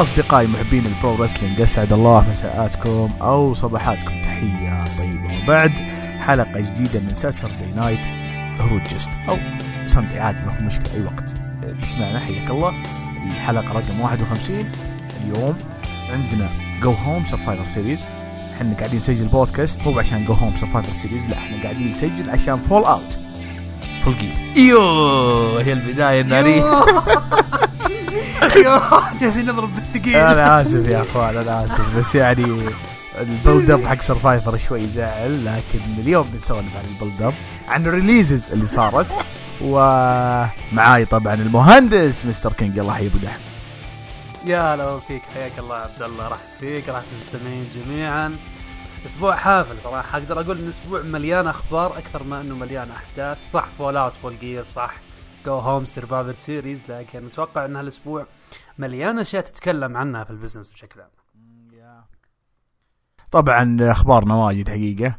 أصدقائي محبين ال pro wrestling أسعد الله مساءاتكم أو صباحاتكم. تحية طيبة. وبعد حلقة جديدة من Saturday Night هروج جست أو Sunday عادي ما في مشكلة أي وقت. تسمعنا حياك الله. الحلقة رقم 51 اليوم عندنا go home Survivor Series إحنا قاعدين نسجل بودكاست مو عشان go home Survivor Series لا إحنا قاعدين نسجل عشان fallout Full Gear أيوه هي البداية النارية أيوه جالسين نضرب بالثقيل. أنا آسف يا أخوان أنا آسف. بس يعني ال build up حق Survivor شوي زعل لكن اليوم بنسولف عن ال build up عن ال releases اللي صارت ومعاي طبعا المهندس مستر كينج. الله يحيي أبو دحم يا هلا فيك حياك الله يا عبد الله. راح فيك راح المستمعين جميعا. أسبوع حافل صراحة. أقدر أقول إن أسبوع مليان أخبار أكثر ما إنه مليان أحداث. صح fallout Full Gear صح. go home Survivor Series لكن أتوقع ان هالاسبوع مليان أشياء تتكلم عنها في ال business بشكل عام. طبعا أخبارنا واجد حقيقة.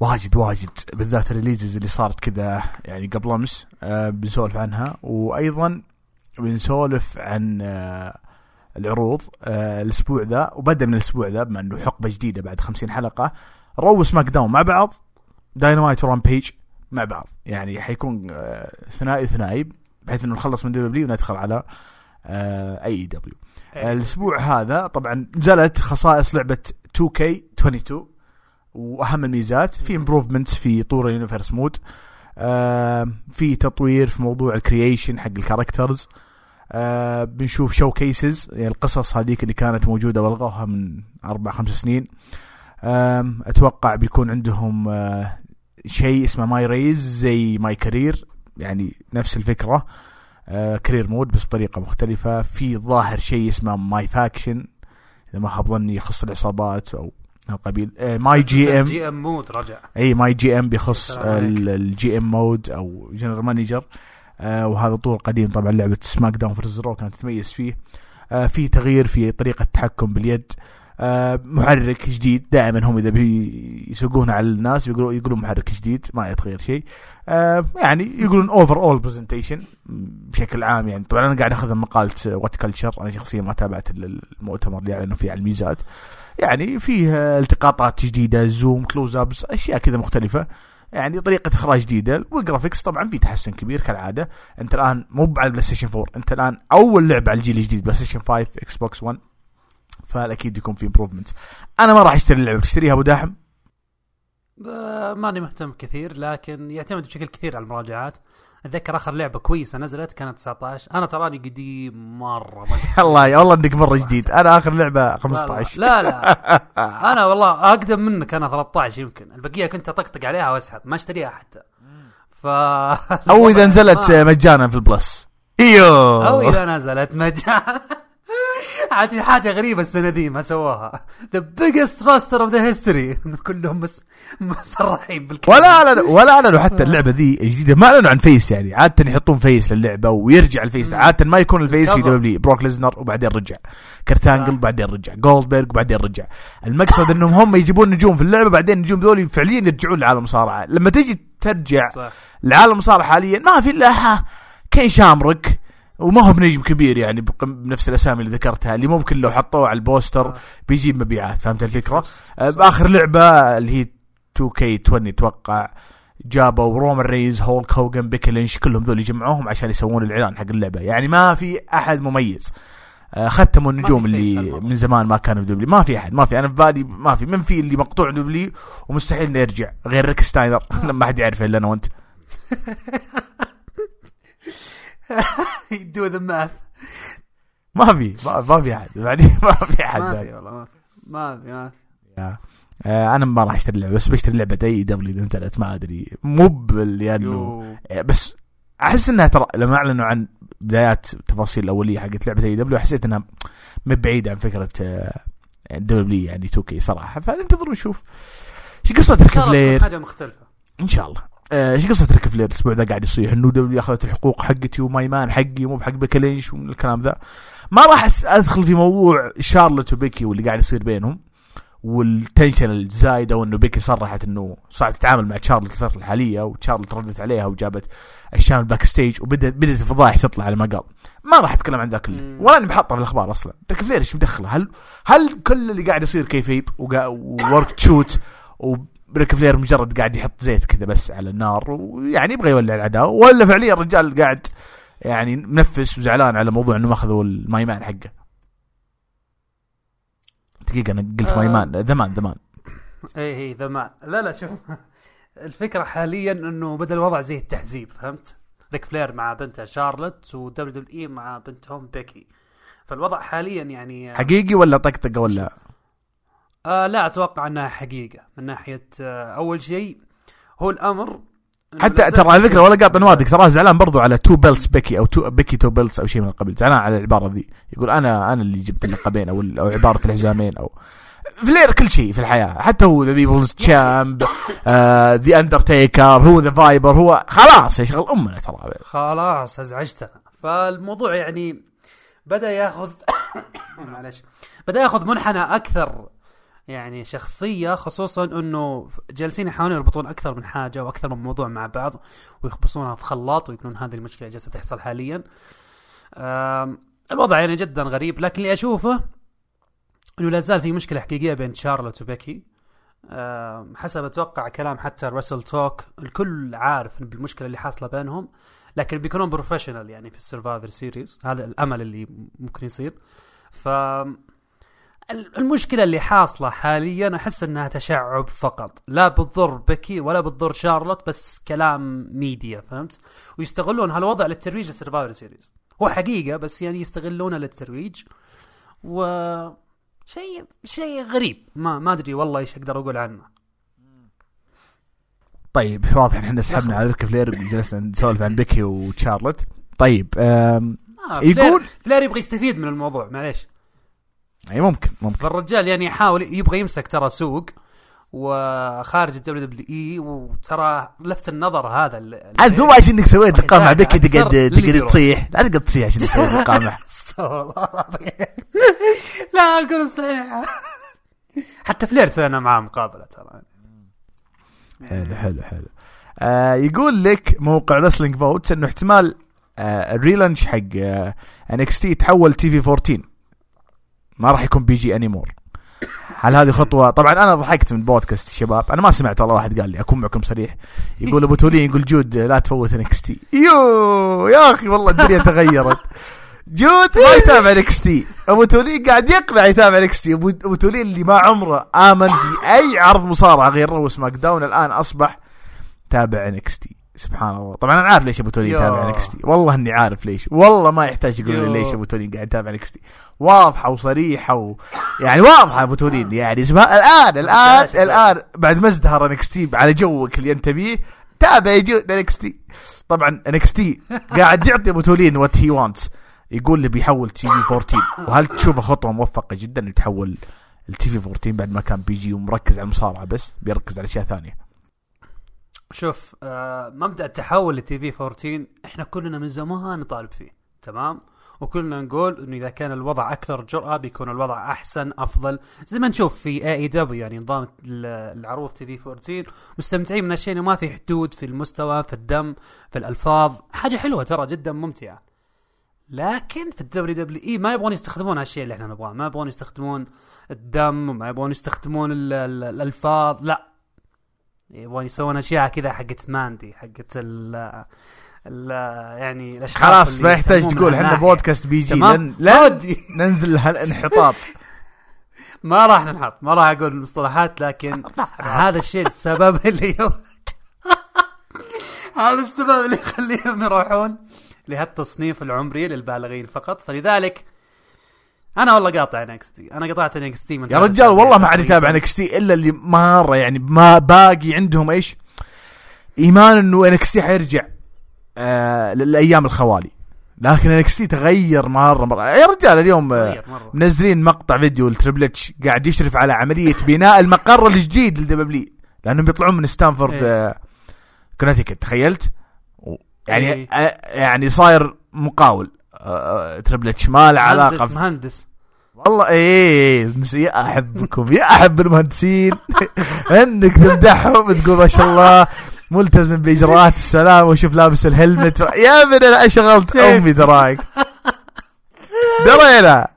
واجد واجد. بالذات ال releases اللي صارت كذا يعني قبل أمس آه بنسولف عنها. وأيضا بنسولف عن آه العروض آه الأسبوع ذا. وبدا من الأسبوع ذا بما إنه حقبة جديدة بعد 50 حلقة. Raw SmackDown مع بعض. Dynamite و Rampage مع بعض. يعني حيكون آه ثنائي ثنائي بحيث إنه نخلص من W وندخل على آه AEW الأسبوع هذا طبعا نزلت خصائص لعبة 2K22 وأهم الميزات في improvements في طور ال Universe mode آه في تطوير في موضوع ال creation حق ال characters آه بنشوف showcases يعني القصص هذيك اللي كانت موجودة والغوها من أربع خمس سنين. آه أتوقع بيكون عندهم آه شيء اسمه MyRise زي MyCareer يعني نفس الفكرة. آه career mode بس بطريقة مختلفة. في ظاهر شيء اسمه MyFaction إذا ما خاب ظني يخص العصابات أو القبيل. آه MyGM GM mode رجع إي MyGM بيخص. ال GM mode أو general manager آه وهذا طور قديم طبعا لعبة SmackDown versus Raw كانت تتميز فيه. آه في تغيير في طريقة التحكم باليد. آه محرك جديد. دائما هم إذا بيسوقون على الناس يقولوا يقولون محرك جديد ما يتغير شيء. آه يعني يقولون overall presentation بشكل عام يعني. طبعا أنا قاعد أخذ مقاله WhatCulture أنا شخصيا ما تابعت المؤتمر اللي اعلنوا فيه عن الميزات. يعني فيه التقاطات جديدة zoom close-ups أشياء كذا مختلفة. يعني طريقة إخراج جديدة. وال graphics طبعا في تحسن كبير كالعادة. أنت الآن مو على البلاي ستيشن 4 أنت الآن أول لعبة على الجيل الجديد بلاي ستيشن 5 إكس بوكس 1 فاكيد يكون في improvement أنا ما راح أشتري اللعبة. تشتريها أبو داحم؟ ماني مهتم كثير لكن يعتمد بشكل كثير على المراجعات. أتذكر آخر لعبة كويسة نزلت كانت 19 أنا تراني قديم مرة الله والله إنك مرة جديد. أنا آخر لعبة 15 لا. لا أنا والله أقدم منك أنا 13 يمكن. البقية كنت أطقطق عليها وأسحب ما أشتريها حتى. ف أو إذا نزلت مجانا في ال Plus. إيوه. أو إذا نزلت مجانا. عاد في حاجة غريبة السنة دي ما سووها the biggest roster of the history كلهم بس مسرحين بالكلمة ولا اعلنوا ولا أعلنوا حتى اللعبة ذي الجديدة. ما أعلنوا عن face يعني. عادة يحطون face للعبة ويرجع ال face عادة ما يكون ال face في. دبليو بروك ليسنر وبعدين رجع. كرت انجل. وبعدين رجع. جولدبرغ وبعدين رجع. المقصد إنهم هم يجيبون نجوم في اللعبة بعدين النجوم ذولي فعليا يرجعون لعالم المصارعه لما تجي ترجع صح. لعالم المصارعه حاليا ما في إلا كين شامروك وما هو بنجم كبير يعني بنفس الأسامي اللي ذكرتها اللي ممكن لو حطوه على ال poster صح. بيجيب مبيعات فهمت الفكرة؟ آه، بآخر لعبة اللي هي 2K20 أتوقع جابوا رومان رينز هولك هوجن بيكي لينش كلهم ذول يجمعوهم عشان يسوون الإعلان حق اللعبة. يعني ما في أحد مميز. آه، ختموا النجوم اللي. من زمان ما كانوا في دبليو. ما في أحد ما في. أنا في بالي ما في. من في اللي مقطوع دبليو ومستحيل إنه يرجع غير ريك ستاينر لما حد يعرفه إلا أنا وأنت. do the math ما في ما, في أحد. بعدين ما في أحد ما. في والله ما في ما في ما في. آه، أنا ما راح أشتري اللعبة بس بشتري لعبه AEW إذا نزلت ما أدري. مو لأنه. آه، بس أحس إنها ترى لما أعلنوا عن بدايات التفاصيل الأولية حقت لعبة AEW حسيت إنها من بعيدة عن فكرة دبليو يعني 2 كي صراحة. فننتظر ونشوف. إيش قصة ريك فلير حاجة مختلفة. إن شاء الله. آه، إيش قصة ريك فلير الأسبوع ذا قاعد يصيح؟ إنه دبليو أخذت الحقوق حقتي و My Man حقي ومو بحق بيكي لينش ومن الكلام ذا. ما راح أدخل في موضوع شارلوت وبيكي واللي قاعد يصير بينهم وال tension الزايدة وإنه بيكي صرحت إنه صعب تتعامل مع تشارلت الفترة الحالية وتشارلت ردت عليها وجابت اشياء من ال backstage وبدات بدأت الفضايح تطلع على ما قال. ما راح أتكلم عن ذاك ال- مم. ولا اني بحطها في الأخبار أصلا. ريك فلير إيش مدخله؟ هل هل كل اللي قاعد يصير kayfabe worked shoot وريك فلير مجرد قاعد يحط زيت كذا بس على النار ويعني يبغى يولع العداوة. ولا فعليا الرجال قاعد يعني منفس وزعلان على موضوع انه ماخذوا ال My Man حقه. دقيقة أنا قلت آه. My Man. The Man The Man اي اي The Man. لا لا شوف. الفكرة حاليا إنه بدا الوضع زي التحزيب فهمت؟ ريك فلير مع بنته شارلوت ودبليو دبليو إي مع بنتهم بيكي. فالوضع حاليا يعني حقيقي ولا طقطقة ولا؟ آه لا أتوقع إنها حقيقة من ناحية آه أول شيء هو الأمر حتى ترى على فكرة ولا قاطع نوادك ترى زعلان برضو على تو بيلتس بيكي أو تو بيكي تو بيلتس أو شيء من قبل زعلان على العبارة ذي. يقول أنا أنا اللي جبت اللقبين أو أو عبارة الحزامين أو فلير كل شيء في الحياة. حتى هو ذا بيبلز تشامب ذا اندرتيكر هو ذا فايبر هو خلاص يشغل امنا ترى. خلاص أزعجتنا. فالموضوع يعني بدأ ياخذ معلش. بدأ ياخذ منحنى أكثر يعني شخصية خصوصا إنه جالسين يحاولون يربطون أكثر من حاجة وأكثر من موضوع مع بعض ويخبصونها في خلاط ويكونون هذه المشكلة جالسة تحصل حاليا. الوضع يعني جدا غريب لكن اللي أشوفه إنه لا زال في مشكلة حقيقية بين شارلوت وبيكي حسب أتوقع كلام حتى ال WrestleTalk الكل عارف إن بالمشكلة اللي حاصلة بينهم لكن بيكونون professional يعني في ال Survivor Series هذا الأمل اللي ممكن يصير. ف المشكلة اللي حاصلة حاليا أحس إنها تشعب فقط. لا بتضر بيكي ولا بتضر شارلوت بس كلام ميديا فهمت؟ ويستغلون هالوضع للترويج لل Survivor Series. هو حقيقة بس يعني يستغلونه للترويج. و شيء شيء غريب. ما ما أدري والله إيش أقدر أقول عنه. طيب واضح إن إحنا سحبنا على ريك فلير جلسنا نسولف عن بيكي وشارلوت. طيب آه يقول- فلير يبغى يستفيد من الموضوع معليش. اي ممكن ممكن. فالرجال يعني يحاول يبغى يمسك ترى سوق وخارج الدبليو دبليو إي وترى لفت النظر هذا عاد مو عشان إنك سويت لقاء مع بيكي تقعد تقعد. تصيح. لا تقعد تصيح عشان تسوي لقاء معه لا أقول صحيح. حتى فلير سوينا معاه مقابلة ترى. حلو حلو حلو. آه يقول لك موقع WrestleVotes إنه احتمال آه ال relaunch حق آه NXT يتحول TV 14 ما راح يكون PG anymore هل هذه خطوة؟ طبعا أنا ضحكت من بودكاست الشباب أنا ما سمعت والله واحد قال لي أكون معكم صريح. يقول أبو تولين يقول جود لا تفوت NXT يو يا أخي والله الدنيا تغيرت. جود ما يتابع NXT أبو تولين قاعد يقنع يتابع NXT ابو تولين اللي ما عمره آمن في أي عرض مصارعة غير Raw SmackDown الآن أصبح تابع NXT سبحان الله. طبعا أنا عارف ليش أبو تولين يا. يتابع NXT والله إني عارف ليش. والله ما يحتاج يقولوا لي. ليش أبو تولين قاعد يتابع NXT واضحة وصريحة و... يعني واضحة أبو تولين يعني اسمها الان الان. الآن بعد ما ازدهر NXT على جوك اللي أنت بيه تابع يجود NXT طبعا NXT قاعد يعطي أبو تولين what he wants يقول لي بيحول TV 14 وهل تشوفه خطوة موفقة جدا انه يتحول ال TV 14 بعد ما كان PG ومركز على المصارعة بس؟ بيركز على أشياء ثانية. شوف آه مبدأ التحول ل TV 14 إحنا كلنا من زمان نطالب فيه تمام؟ وكلنا نقول إنه إذا كان الوضع أكثر جرأة بيكون الوضع أحسن أفضل. زي ما نشوف في AEW يعني نظام ال- العروض TV 14 مستمتعين من الشيء ما في حدود في المستوى في الدم في الألفاظ. حاجة حلوة ترى جدا ممتعة. لكن في ال WWE ما يبغون يستخدمون هالشيء اللي إحنا نبغاه ما يبغون يستخدمون الدم وما يبغون يستخدمون ال- ال- الألفاظ لا. يبغون يسوون أشياء كذا حقت ماندي حقت ال ال يعني الأشخاص خلاص ما يحتاج تقول إحنا. بودكاست PG تمام؟ لن, ودي ننزل هالانحطاط ما راح ننحط ما راح أقول المصطلحات لكن هذا الشيء السبب اللي هذا السبب اللي يخليهم يروحون لهالتصنيف العمري للبالغين فقط فلذلك أنا والله قاطع NXT أنا قطعت NXT من يا رجال والله ما عاد. يتابع NXT إلا اللي مرة يعني ما باقي عندهم إيش؟ إيمان إنه NXT حيرجع آه للأيام الخوالي لكن NXT تغير مرة مرة يا رجال اليوم آه مرة. منزلين مقطع فيديو ل Triple H قاعد يشرف على عملية بناء المقر الجديد ل WWE لأنهم بيطلعون من ستانفورد إيه. آه كونيتيكت تخيلت؟ يعني إيه. آه يعني صاير مقاول آه آه Triple H ما له علاقة مهندس مهندس. والله إيه يا أحبكم يا أحب المهندسين. إنك تمدحهم تقول ما شاء الله ملتزم بإجراءات السلامة وشوف لابس ال helmet. يا ابن أنا شغلت أمي تراك. درينا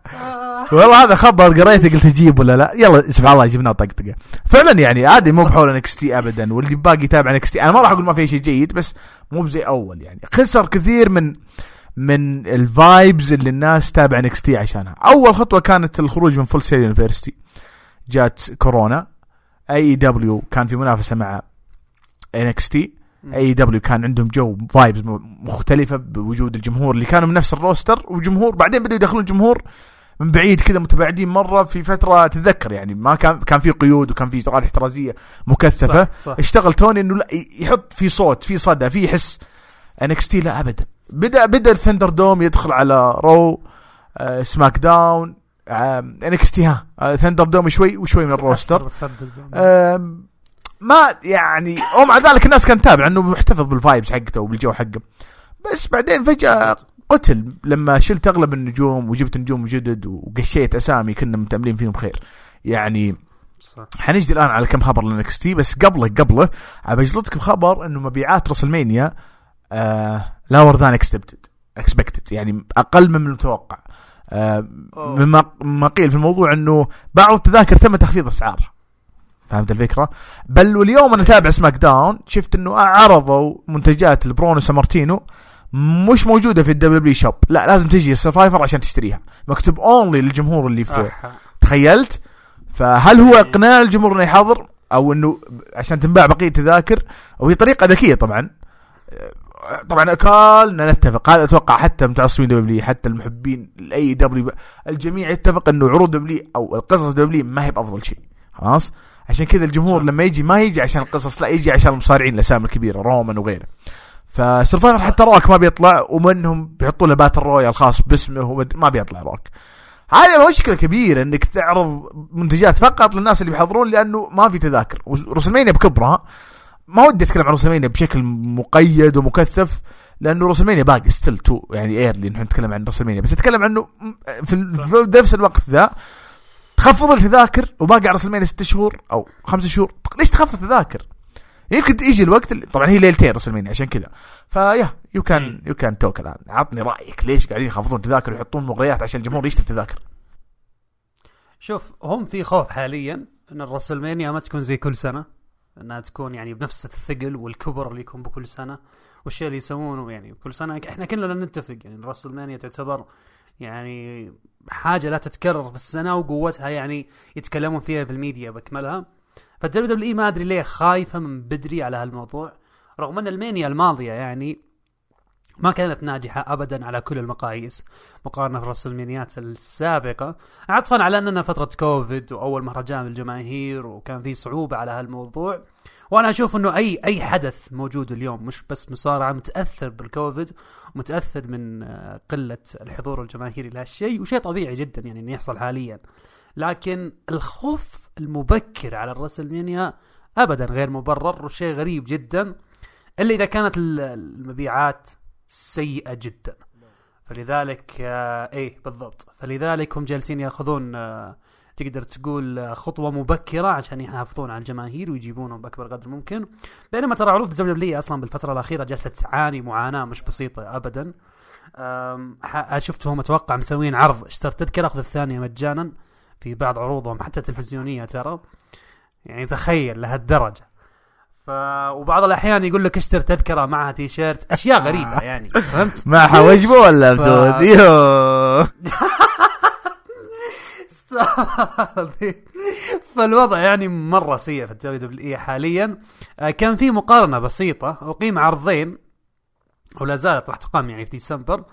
والله هذا خبر قريته قلت أجيب ولا لا؟ يلا سبحان الله جبناه طقطقة. فعلا يعني عادي مو بحول NXT ابدا واللي باقي يتابع NXT. أنا ما راح أقول ما في شيء جيد بس مو بزي أول يعني. خسر كثير من من ال vibes اللي الناس تابع NXT عشانها. أول خطوة كانت الخروج من Full Sail University جات كورونا. AEW كان في منافسة مع NXT AEW كان عندهم جو vibes مختلفة بوجود الجمهور اللي كانوا من نفس ال roster وجمهور بعدين بدأوا يدخلون جمهور من بعيد كذا متباعدين مرة في فترة تتذكر يعني. ما كان كان في قيود وكان في اجراءات احترازية مكثفة. صح, صح. اشتغل توني إنه لا يحط في صوت في صدى في حس NXT لا ابدا. بدا بدا ال ThunderDome يدخل على Raw آه SmackDown NXT ها آه ThunderDome شوي وشوي من ال roster. ما يعني ومع ذلك الناس كانت تتابع انه محتفظ بال vibes حقته وبالجو حقه. بس بعدين فجأة قتل لما شلت أغلب النجوم وجبت نجوم جدد وقشيت أسامي كنا متأملين فيهم خير يعني صح. حنجي الآن على كم خبر ل NXT بس قبله قبله ابى اجلطك بخبر إنه مبيعات WrestleMania آه lower than expected expected يعني أقل من المتوقع آه. مما ما قيل في الموضوع إنه بعض التذاكر تم تخفيض أسعارها. فهمت الفكرة؟ بل واليوم أنا اتابع SmackDown. شفت إنه عرضوا منتجات البرونو سامارتينو مش موجودة في ال WWE Shop. لا لازم تجي ال Survivor عشان تشتريها. مكتوب only للجمهور اللي في. أح. تخيلت؟ فهل هو إقناع الجمهور إنه يحضر؟ أو إنه عشان تنباع بقية التذاكر؟ وهي طريقة ذكية طبعا. طبعا كلنا نتفق. هذا أتوقع حتى متعصبين WWE حتى المحبين ال AEW الجميع يتفق إنه عروض WWE أو القصص WWE ما هي بأفضل شيء. خلاص؟ عشان كذا الجمهور. لما يجي ما يجي عشان القصص لا يجي عشان المصارعين الأسامي الكبيرة رومان وغيره. ف Survivor حتى روك ما بيطلع ومنهم بيحطوا له battle royal خاص باسمه ما بيطلع روك. هذه مشكلة كبيرة إنك تعرض منتجات فقط للناس اللي بيحضرون لأنه ما في تذاكر. و WrestleMania بكبرها ما ودي أتكلم عن WrestleMania بشكل مقيد ومكثف لأنه WrestleMania باقي still too يعني early نحن نتكلم عن WrestleMania بس أتكلم عنه في نفس الوقت ذا. تخفض التذاكر وباقي على WrestleMania ست شهور أو خمس شهور. ليش تخفض التذاكر؟ يمكن يجي الوقت اللي طبعا هي ليلتين رسلمانيا عشان كذا. فيا يو كان يو كان توك الآن. عطني رأيك ليش قاعدين يخفضون تذاكر ويحطون مغريات عشان الجمهور يشتري تذاكر. شوف هم في خوف حاليا إن الرسلمانيا ما تكون زي كل سنة. انها تكون يعني بنفس الثقل والكبر اللي يكون بكل سنة. والشيء اللي يسوونه يعني كل سنة إحنا كلنا نتفق يعني الرسلمانيا تعتبر يعني حاجة لا تتكرر في السنة وقوتها يعني يتكلمون فيها في الميديا بأكملها. فال WWE ما أدري ليه خايفة من بدري على هالموضوع رغم إن ال Mania الماضية يعني ما كانت ناجحة ابدا على كل المقاييس. مقارنة في الرسلمانيات السابقة عطفا على أننا فترة كوفيد وأول مهرجان للجماهير وكان في صعوبة على هالموضوع. وأنا أشوف إنه أي أي حدث موجود اليوم مش بس مصارعة متأثر بالكوفيد ومتأثر من آه، قلة الحضور الجماهيري لهالشيء وشيء طبيعي جدا يعني إنه يحصل حاليا. لكن الخوف المبكر على ال WrestleMania ابدا غير مبرر وشيء غريب جدا. إلا إذا كانت ال- المبيعات سيئة جدا. فلذلك آه إيه بالضبط. فلذلك هم جالسين يأخذون آه تقدر تقول آه، خطوة مبكرة عشان يحافظون على الجماهير ويجيبونهم بأكبر قدر ممكن. بينما ترى عروض ال WWE أصلا بالفترة الأخيرة جالسه تعاني معاناة مش بسيطة ابدا. شفتهم أتوقع مسوين عرض. اشتر تذكرة أخذ الثانية مجانا في بعض عروضهم حتى تلفزيونية ترى. يعني تخيل لهالدرجة. ف وبعض الأحيان يقول لك اشتر تذكرة معها تي شيرت أشياء غريبة يعني فهمت؟ معها وجبة ولا ف- بدون يو. فالوضع يعني مرة سيء في ال WWE حاليا. آه، كان في مقارنة بسيطة. أقيم عرضين ولا زالت راح تقام يعني في ديسمبر.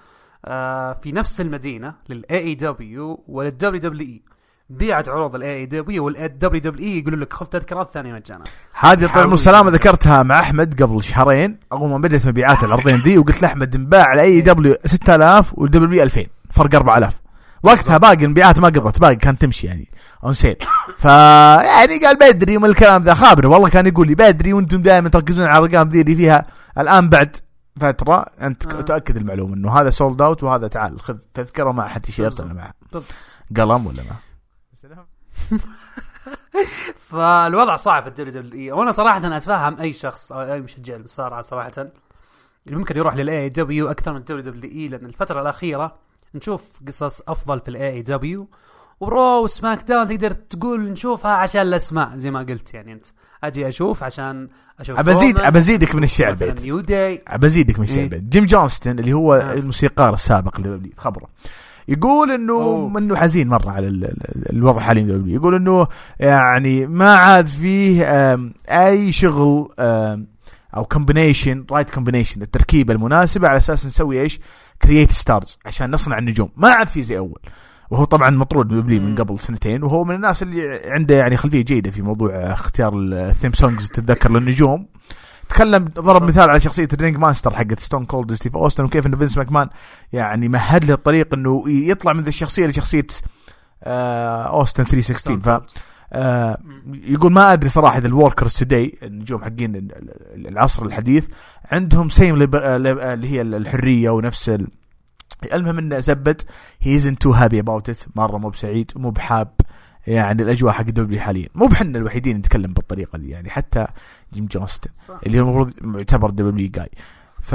آه، في نفس المدينة للاي اي دبليو وللدبليو دبليو اي بيعت عروض الاي اي دبليو والدبليو دبليو اي يقولوا لك خذ تذكره الثانية مجانا هذه طيب. السلامة ذكرتها مع أحمد قبل شهرين اول ما بدأت مبيعات العرضين ذي وقلت لأحمد انباع على اي دبليو 6000 والدبليو بي 2000 فرق 4000 وقتها باقي المبيعات ما قضت باقي كانت تمشي يعني on sale ف يعني قال بدري ومن الكلام ذا خابر والله كان يقول لي بدري وأنتم دائما تركزون على الأرقام ذي اللي فيها الآن بعد فترة. أنت آه. تاكد المعلومة إنه هذا sold out وهذا تعال خذ تذكرة مع حد تيشيرت ولا مع بالضبط. قلم ولا مع فالوضع صعب في ال WWE وأنا صراحة أتفهم أي شخص أو أي مشجع المصارعه صراحة. اللي ممكن يروح لل AEW أكثر من ال WWE لأن الفترة الأخيرة نشوف قصص أفضل في ال AEW و Raw و SmackDown تقدر تقول نشوفها عشان الأسماء زي ما قلت يعني أنت. أجي أشوف عشان أشوف ابزيد ابزيدك من الشعر بيت. New Day بزيدك من إيه. الشيء جيم جونستون اللي هو. الموسيقار السابق ل WWE خبره. يقول إنه أوه. إنه حزين مرة على ال- ال- الوضع حاليا WWE يقول إنه يعني ما عاد فيه أي شغل أو combination right combination التركيبة المناسبة على أساس نسوي إيش؟ create stars عشان نصنع النجوم ما عاد في زي أول وهو طبعا مطرود من WWE من. قبل سنتين وهو من الناس اللي عنده يعني خلفية جيدة في موضوع اختيار ال theme songs تتذكر للنجوم تكلم ضرب مثال على شخصية ال Ringmaster حقت ستون كولد ستيف أوستن وكيف ان فينس ماكمان يعني مهد له الطريق إنه يطلع من ذا الشخصية لشخصية آه أوستن 316 ف آه يقول ما أدري صراحة إذا ال workers today النجوم حقين ال- ال- العصر الحديث عندهم same اللي هي الحرية ونفس ال... المهم إنه زبدة he isn't too happy about it مرة مو بسعيد مو بحاب يعني الأجواء حق WWE حاليا. مو بحنا الوحيدين نتكلم بالطريقة دي يعني. حتى جيم جونستون صح. اللي هو المفروض يعتبر WWE جاي ف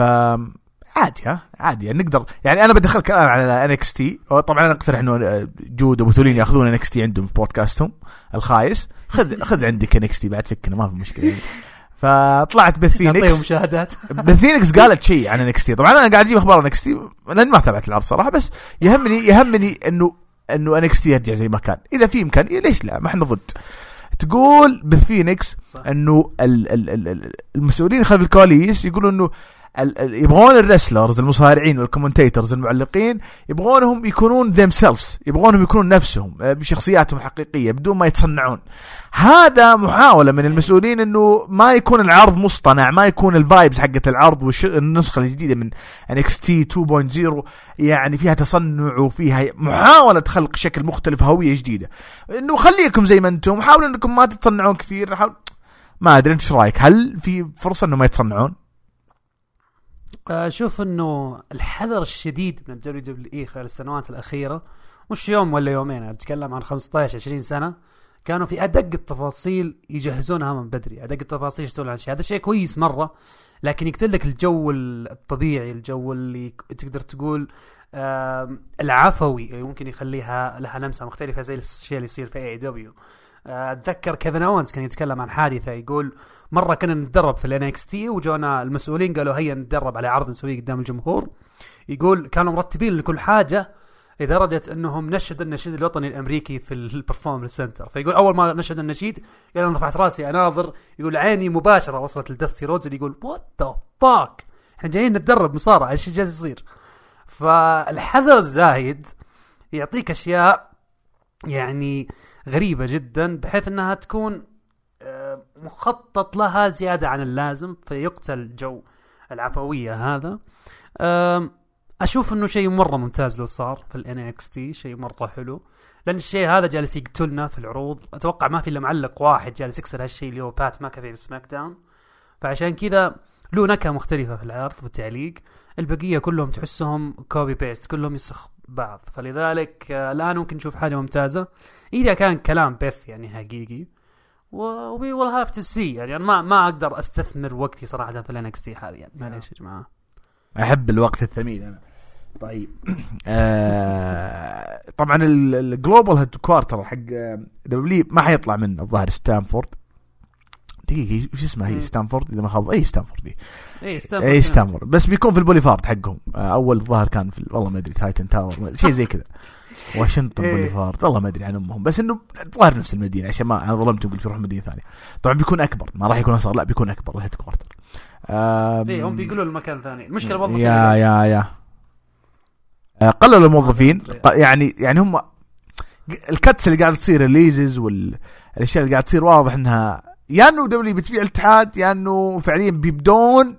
عادي ها؟ عادي يعني نقدر يعني أنا بدخلك الآن على NXT. طبعا أنا أقترح إنه جود أبو تولين يأخذون NXT عندهم في بودكاستهم الخايس. خذ خذ عندك NXT بعد فكنا ما في مشكلة يعني. فطلعت بث نعطيهم فينيكس مشاهدات. بث فينيكس قالت شيء عن NXT. طبعا أنا قاعد أجيب أخبار NXT لأن ما تابعت العرض صراحة بس يهمني يهمني إنه إنه NXT يرجع زي ما كان. إذا في إمكانية ليش لا؟ ما إحنا ضد. تقول بث فينيكس صح. إنه ال ال ال ال المسؤولين خلف الكواليس يقولوا إنه يبغون ال wrestlers المصارعين وال commentators المعلقين يبغونهم يكونون themselves يبغونهم يكونون نفسهم آه، بشخصياتهم الحقيقيه بدون ما يتصنعون. هذا محاولة من المسؤولين إنه ما يكون العرض مصطنع ما يكون ال vibes حقت العرض والنسخه الجديدة من NXT 2.0 يعني فيها تصنع وفيها محاولة خلق شكل مختلف هوية جديدة. إنه خليكم زي ما أنتم حاولوا إنكم ما تتصنعون كثير حاول ما أدري أنت إيش رأيك؟ هل في فرصة إنه ما يتصنعون؟ أشوف إنه الحذر الشديد من ال WWE خلال السنوات الأخيرة مش يوم ولا يومين أتكلم عن 15 20 سنة كانوا في أدق التفاصيل يجهزونها من بدري أدق التفاصيل يشتغلون على شيء. هذا شيء كويس مرة لكن يقتل لك الجو الطبيعي الجو اللي تقدر تقول العفوي اللي ممكن يخليها لها لمسة مختلفة زي الشيء اللي يصير في AEW أتذكر كيفن اونز كان يتكلم عن حادثة يقول مرة كنا نتدرب في ال NXT وجونا المسؤولين قالوا هيا نتدرب على عرض نسويه قدام الجمهور. يقول كانوا مرتبين لكل حاجة لدرجة أنهم نشدوا النشيد الوطني الأمريكي في ال Performance Center فيقول أول ما نشد النشيد قال أنا رفعت رأسي أناظر. يقول عيني مباشرة وصلت لدستي رودز اللي يقول what the fuck إحنا جايين نتدرب مصارعة إيش جالس يصير؟ فالحذر الزايد يعطيك أشياء يعني غريبة جدا بحيث إنها تكون مخطط لها زيادة عن اللازم فيقتل جو العفوية هذا. آم، أشوف إنه شيء مرة ممتاز لو صار في NXT شيء مرة حلو. لأن الشيء هذا جالس يقتلنا في العروض. أتوقع ما في إلا معلق واحد جالس يكسر هالشيء اللي هو بات ماكافي في SmackDown فعشان كذا له نكهة مختلفة في العرض والتعليق البقية كلهم تحسهم copy paste كلهم ينسخ بعض. فلذلك آه، الآن ممكن نشوف حاجة ممتازة. إذا كان كلام بث يعني حقيقي we will have to see يعني ما ما أقدر أستثمر وقتي صراحة في ال NXT حاليا. معليش يا جماعة. أحب الوقت الثمين أنا. طيب. آه طبعا ال global headquarter حق دبليو ما حيطلع من الظاهر ستانفورد دقيقة إيش اسمها هي. ستانفورد إذا ما خاب اي ستانفورد دي اي ستانفورد اي ستانفورد بس بيكون في البوليفارد حقهم. آه أول الظاهر كان في والله ما أدري تايتن تاور شيء زي كذا. واشنطن إيه. بوليفارد والله ما أدري عن أمهم بس إنه الظاهر نفس المدينة. عشان ما أنا ظلمتهم قلت بيروح مدينة ثانية. طبعا بيكون أكبر. ما راح يكون أصغر لا بيكون أكبر الهيد كوارتر آم، اي هم بيقولوا المكان ثاني. المشكلة برضه يا يا يا. آه، قللوا الموظفين. يعني يعني هم ال cuts اللي قاعد تصير ال releases والاشياء اللي قاعد تصير واضح إنها يا إنه W بتبيع الاتحاد يا إنه فعليا بيبدون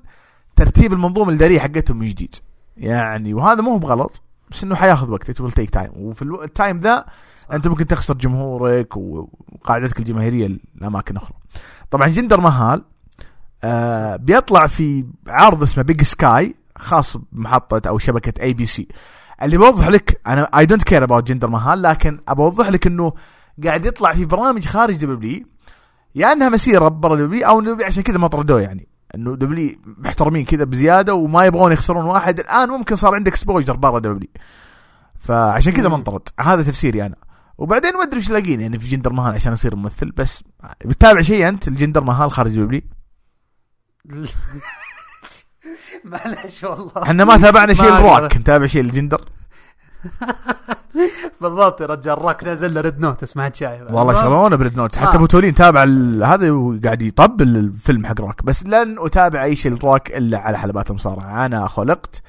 ترتيب المنظومة الإدارية حقتهم من جديد. يعني وهذا مو بغلط. بس إنه حياخذ وقت. Will take time. وفي ال time ذا أنت ممكن تخسر جمهورك وقاعدتك الجماهيرية لأماكن أخرى. طبعا جندر مهال آه بيطلع في عرض اسمه Big Sky خاص بمحطة أو شبكة ABC اللي بوضح لك أنا I don't care about جندر مهال لكن أبوضح لك إنه قاعد يطلع في برامج خارج W يا إنها مسيرة برا W أو W عشان كذا ما طردوه يعني. إنه W محترمين كذا بزيادة وما يبغون يخسرون واحد. الآن ممكن صار عندك exposure برا W. فعشان كذا ما. انطرد. هذا تفسيري أنا. وبعدين ما أدري إيش لاقين يعني في جندر مهال عشان يصير ممثل بس بتتابع شيء أنت لجندر مهال خارج W؟ معلش والله. إحنا ما تابعنا شيء للروك. نتابع شيء لجندر؟ بالضبط يا رجال روك نزل له Red Notice اسمها شايف والله شلون ب Red Notice؟ حتى آه. ابو تولين تابع هذا وقاعد يطبل الفيلم حق روك بس لن أتابع أي شيء لروك إلا على حلبات المصارعة. أنا خلقت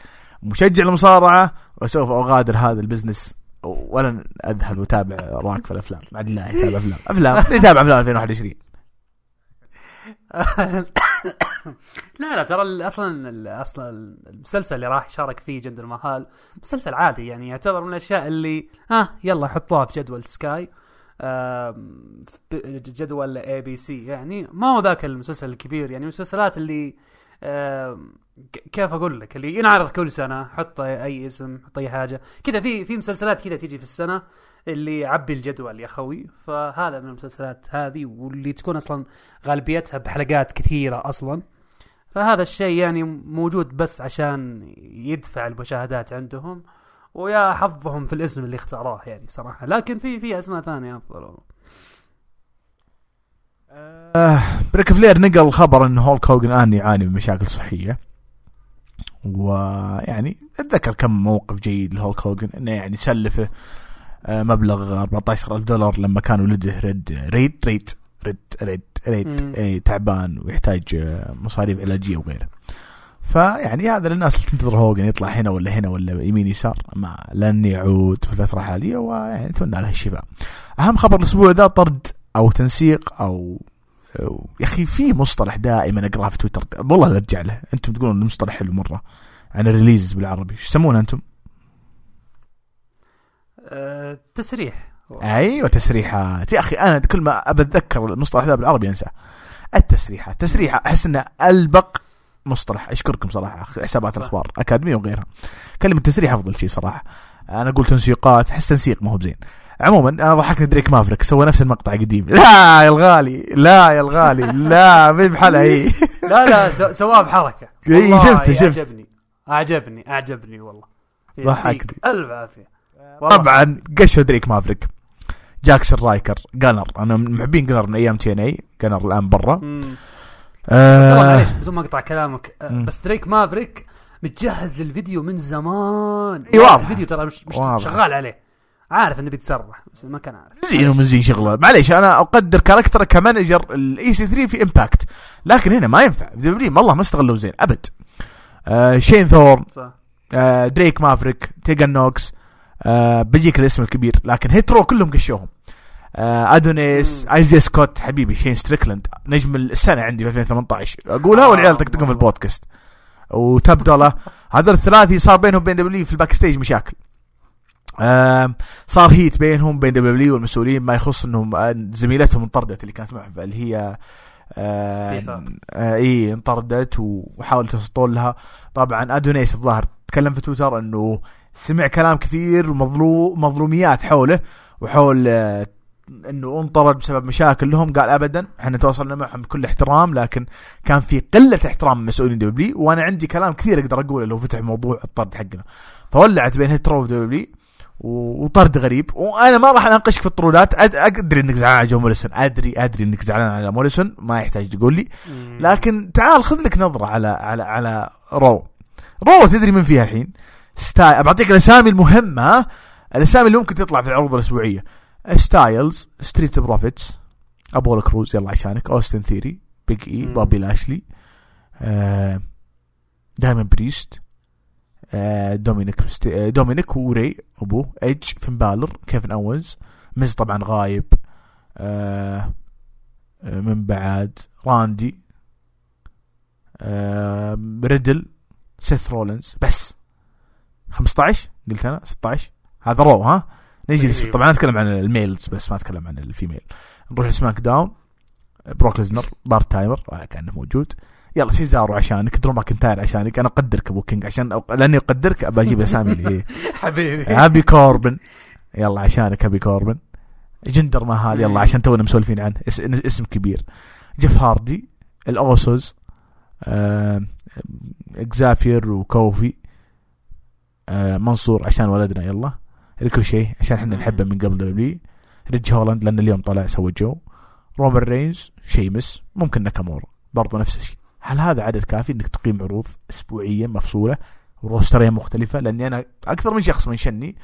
مشجع المصارعة وسوف أغادر هذا ال business ولن أذهب واتابع روك في الأفلام. عاد لا يتابع أفلام. أفلام يتابع أفلام 2021 لا لا ترى أصلا أصلا المسلسل اللي راح يشارك فيه جندر مهال مسلسل عادي يعني يعتبر من الأشياء اللي ها يلا حطوها في جدول Sky جدول ABC يعني ما هو ذاك المسلسل الكبير يعني المسلسلات اللي كيف أقول لك؟ اللي ينعرض كل سنة حط أي اسم حط أي حاجة كذا في في مسلسلات كذا تيجي في السنة اللي يعبي الجدول يا خوي فهذا من المسلسلات هذه واللي تكون أصلا غالبيتها بحلقات كثيرة أصلا. فهذا الشيء يعني موجود بس عشان يدفع المشاهدات عندهم ويا حظهم في الاسم اللي اختاروه يعني صراحة. لكن في في أسماء ثانية أفضل. والله. آه ريك فلير نقل خبر إن هولك هوجن الان يعاني من مشاكل صحية. ويعني أتذكر كم موقف جيد لهولك هوجن إنه يعني سلفه مبلغ 14000 دولار لما كان ولده ريد ريد ريد ريد ريد ريد. اي تعبان ويحتاج آه، مصاريف علاجية وغيره. فيعني هذا للناس اللي تنتظر هوجن يطلع هنا ولا هنا ولا يمين يسار ما لن يعود في الفترة الحالية ويعني نتمنى له الشفاء. أهم خبر الأسبوع ذا طرد أو تنسيق أو أو- يا أخي في مصطلح دائما أقرأه في تويتر. والله ارجع له أنتم تقولون المصطلح حلو مرة. عن ال release بالعربي. إيش يسمونه أنتم؟ تسريح. أيوه تسريحات. يا أخي أنا كل ما أتذكر المصطلح ذا بالعربي أنساه. التسريحات. تسريحه أحس إنه ألبق مصطلح. أشكركم صراحة حسابات صح. الأخبار أكاديمية وغيرها. كلمة تسريح أفضل شيء صراحة. أنا أقول تنسيقات أحس تنسيق ما هو بزين. عموما أنا ضحكني دريك مافريك سوى نفس المقطع قديم. لا يا الغالي لا يا الغالي لا ما بحالها هي. لا لا سواه بحركة. والله شفته، شفته. أعجبني أعجبني أعجبني والله. ضحكني. الف عافية. طبعا قشوا دريك مافريك. جاكسون رايكر جانر. أنا من محبين جانر من أيام TNA. جانر الآن برا. آه معليش بدون ما اقطع كلامك. مم. بس دريك مافريك متجهز للفيديو من زمان. إي، واضح. الفيديو ترى مش, مش واضح. شغال عليه. عارف إنه بيتسرح بس ما كان عارف. زين ومن زين شغلة. معليش أنا أقدر character ه ك manager ل EC3 في Impact لكن هنا ما ينفع. والله ما استغلوا زين أبد. آه شين ثورن صح. آه دريك مافريك تيجن نوكس آه بيجيك الاسم الكبير. لكن Hit Row كلهم قشوهم. آه أدونيس مم. ايزي سكوت حبيبي شين ستريكلاند. نجم السنة عندي في 2018 اقولها والعيال آه، تقدقون في والله. البودكاست. وتبدله هذول الثلاثي صار بينهم بين W في ال backstage مشاكل. آم، صار heat بينهم بين W والمسؤولين ما يخص إنهم آه، زميلتهم انطردت اللي كانت معهم اللي هي آه. آه إي انطردت وحاولوا يتوسطون لها. طبعا أدونيس الظاهر تكلم في تويتر إنه سمع كلام كثير ومظلوم مظلوميات حوله وحول آه إنه انطرد بسبب مشاكل لهم قال ابدا إحنا تواصلنا معهم بكل احترام لكن كان في قلة احترام من مسؤولين W وأنا عندي كلام كثير أقدر أقوله لو فتح موضوع الطرد حقنا. فولعت بين Hit Row و W و- وطرد غريب وأنا ما راح أناقشك في الطرودات أد- أدري إنك زعلان على جو موريسون أدري أدري إنك زعلان على موريسون ما يحتاج تقول لي. لكن تعال خذ لك نظرة على على على Raw. Raw تدري من فيها الحين؟ ستايل بعطيك الأسامي المهمة. ها؟ الأسامي اللي ممكن تطلع في العروض الأسبوعية. ستايلز Street Profits ابولو كروز يلا عشانك. اوستن ثيري بيج اي مم. بوبي لاشلي آه دايمن بريست آه دومينيك آه دومينيك وري أبوه. ايدج فين بالر كيفن اونز مز طبعا غايب. آه آه، من بعد. راندي آه ريدل سيث رولنز بس. 15 قلت أنا 16 هذا Raw ها؟ لس- تقريباً. طبعا أتكلم عن ال males بس ما أتكلم عن ال female. نروح ل SmackDown بروك ليزنر part timer ولا كأنه موجود. يلا سيزارو عشانك درو ماكنتاير عشانك. أنا أقدرك ابو كينج عشان أو... لأني أقدرك أبى أجيب أسامي اللي حبيبي. هابي كوربن. يلا عشانك هابي كوربن. جندر مهال يلا عشان تونا مسولفين عنه. اس... اسم كبير. جيف هاردي الاوسوس آه... إكزافير وكوفي. آه... منصور عشان ولدنا يلا. ريكوشي عشان إحنا نحبه من قبل W ريج هولاند لأن اليوم طلع سوى جو. رومان رينز شيمس ممكن ناكامورا. برضو نفس الشيء. هل هذا عدد كافي إنك تقيم عروض اسبوعيا مفصولة؟ و rosterين مختلفة لأني أنا أكثر من شخص منشني.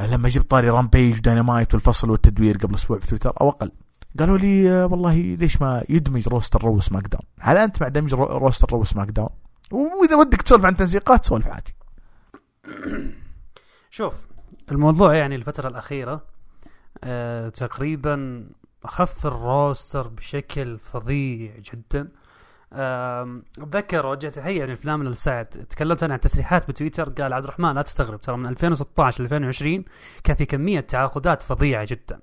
لما جبت طاري رامبيج وداينامايت والفصل والتدوير قبل أسبوع في تويتر أو أقل. قالوا لي آه، والله ليش ما يدمج roster رو سماك داون؟ هل أنت مع دمج رو- roster رو سماك داون؟ وإذا ودك تسولف عن تنسيقات سولف عادي. شوف الموضوع يعني الفترة الأخيرة آه تقريبا أخف ال roster بشكل فظيع جدا. أتذكر وجه تحية يعني فلان السعد تكلمت أنا عن تصريحات بتويتر قال عبد الرحمن لا تستغرب ترى من 2016 ل 2020 كان في كمية تعاقدات فظيعة جدا.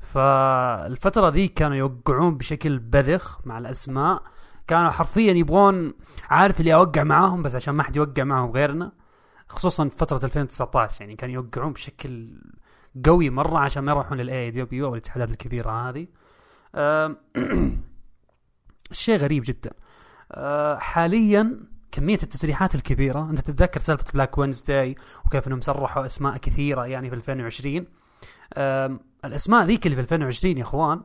فالفترة ذي كانوا يوقعون بشكل بذخ مع الأسماء. كانوا حرفيا يبغون عارف اللي أوقع معاهم؟ بس عشان ما حد يوقع معاهم غيرنا. خصوصا في فترة 2019 يعني كانوا يوقعون بشكل قوي مرة عشان ما يروحون للاي دبليو أو الاتحادات الكبيرة هذه. شيء غريب جدا. آه، حاليا كمية التسريحات الكبيرة أنت تتذكر سالفة بلاك وينزداي وكيف إنهم سرحوا أسماء كثيرة يعني في 2020 آم، الأسماء ذيك اللي في 2020 يا إخوان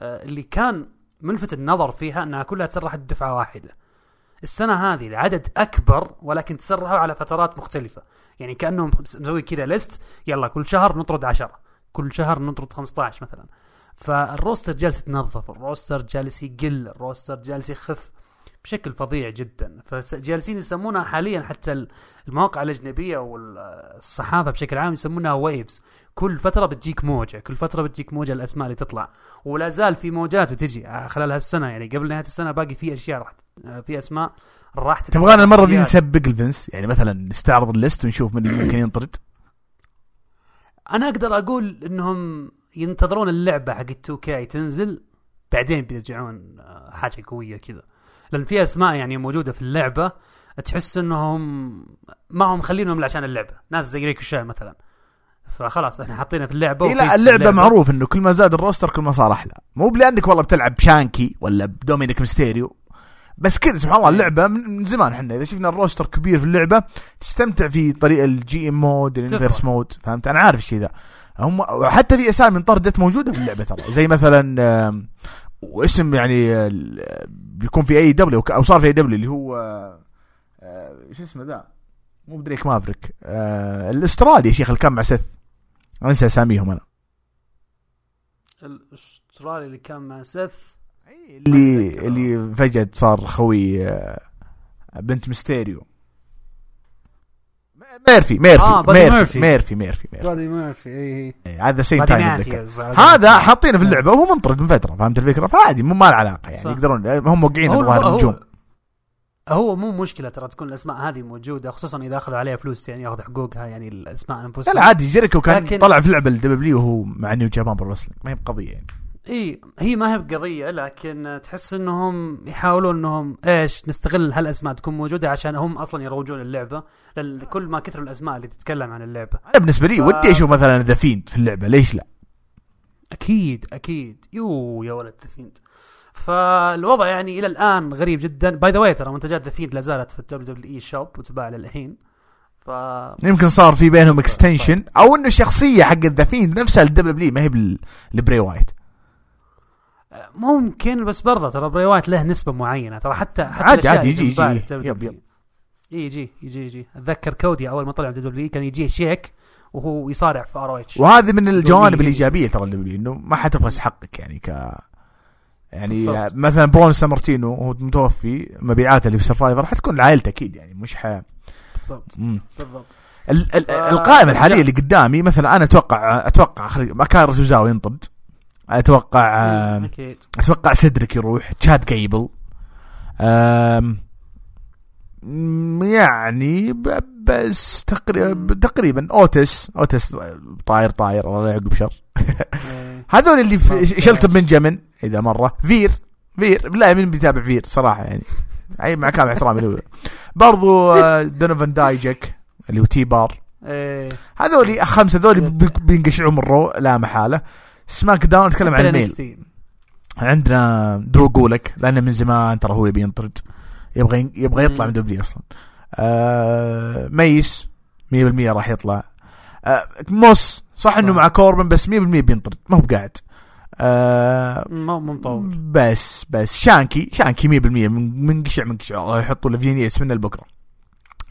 آه، اللي كان ملفت النظر فيها إنها كلها تسرحت دفعة واحدة. السنة هذه العدد أكبر ولكن تسرحوا على فترات مختلفة. يعني كأنهم مسوي كذا ليست يلا كل شهر نطرد 10 كل شهر نطرد 15 مثلا. فال roster جالس يتنظف ال roster جالس يقل ال roster جالس يخف بشكل فظيع جدا. فجالسين يسمونها حاليا حتى المواقع الأجنبية والصحافة بشكل عام يسمونها waves كل فترة بتجيك موجة كل فترة بتجيك موجة الأسماء اللي تطلع. ولا زال في موجات بتجي. خلال هالسنة يعني قبل نهاية السنة باقي في أشياء راح في أسماء راح تبغانا المرة دي. نسبق الفانز يعني مثلا نستعرض ال list ونشوف من اللي ممكن ينطرد؟ أنا أقدر أقول إنهم ينتظرون اللعبة حق 2 كي تنزل بعدين بيرجعون آه، حاجة قوية كذا. لأن في أسماء يعني موجودة في اللعبة تحس إنهم ما هم مخلينهم عشان اللعبة. ناس زي ريكوشيه مثلا. فخلاص إحنا حاطينها في اللعبة إيه لا في اللعبة معروف إنه كل ما زاد ال roster كل ما صار أحلى. مب لازم والله بتلعب بشانكي ولا بدومينيك ميستيريو. بس كذا سبحان الله إيه. اللعبة من زمان إحنا. إذا شفنا ال roster كبير في اللعبة تستمتع في طريقة ال GM mode ال universe. mode فهمت؟ أنا عارف الشيء ذا. هم حتى في أسامي انطردت موجودة في اللعبة ترى. زي مثلا واسم يعني بيكون في AEW أو صار في AEW اللي هو آه، شو اسمه ذا؟ مو دريك مافريك. آه، الأسترالي يا شيخ اللي كان مع سيث. أنسى أساميهم أنا. الأسترالي اللي كان مع سيث. اللي. اللي فجأة صار خوي آه، بنت ميستيريو. ميرفي ميرفي آه، ميرفي ميرفي. ميرفي ميرفي. ميرفي بادي ميرفي اي هذا same time. هذا حاطينه في اللعبة وهو منطرد من فترة فهمت الفكرة؟ فعادي مو ما له علاقة يعني صح. يقدرون هم موقعين هو- الظاهر نجوم هو مو مشكلة ترى تكون الأسماء هذه موجودة خصوصا إذا أخذوا عليها فلوس يعني ياخذ حقوقها يعني الأسماء لا انفسهم لا عادي جيريكو كان لكن- طلع في لعبه الدبليو وهو مع نيو جابان برو ما هي بقضية يعني. إي هي ما هي بقضية لكن تحس إنهم يحاولون إنهم إيش نستغل هالأسماء تكون موجودة عشان هم أصلا يروجون اللعبة لأن كل ما كثروا الأسماء اللي تتكلم عن اللعبة. أنا بالنسبة لي ف- ودي أشوف مثلا ذا فيند في اللعبة ليش لا؟ أكيد أكيد. يو يا ولد ذا فيند فالوضع يعني إلى الآن غريب جدا. by the way ترى منتجات ذا فيند لا زالت في الدبليو دبليو إي شوب وتباع للحين. ف يمكن صار في بينهم extension أو إنه الشخصية حق ذا فيند نفسها الدبليو ما هي بال- لبري وايت. ممكن بس برضه ترى بري وايت له نسبة معينة ترى حتى حتى عادي- عادي يجي- يجي. yep-. yep. إيه يجي يجي يجي أتذكر كودي أول ما طلع دبليو كان يجيه شيك وهو يصارع في ROH وهذه من الجوانب يجي. الإيجابية ترى اللي إنه ما حتبغى حقك يعني ك يعني بالضبط. مثلا برون سامارتينو وهو متوفي مبيعاته اللي في سرفايفر حتكون لعائلته أكيد يعني مش ح بالضبط مم. بالضبط ال- ال- ف- القائمة الحالية اللي قدامي مثلا أنا أتوقع أتوقع خلي ماكارو سوزاو ينطرد أتوقع آم، أكيد. أتوقع سيدريك يروح. تشاد م- يعني بس تقريبا تقريبا أوتس أوتس طاير طاير الله لا يعقب شر إيه. هذول اللي في بالضبط. شلت بنجامين إذا مرة. فير فير. بالله مين بيتابع فير؟ صراحة يعني. أي مع كامل احترامي له برضو آه، دومينيك دايجاك اللي هو تي بار. إيه. هذول خمسة هذول بي- بينقشعوا من رو لا محالة. سماك داون نتكلم عن ال male. NXT. عندنا درو جولاك لأنه من زمان ترى هو يبي ينطرد. يبغى يبغى يطلع. من دبليو أصلا. آه ميس 100% راح يطلع. آه موس صح إنه. مع كوربن بس 100% بينطرد ما هو بقاعد. آه مو مطول بس بس شانكي شانكي 100% من منقشع منقشع الله يحطوا لفيني يتمنى لبكرة.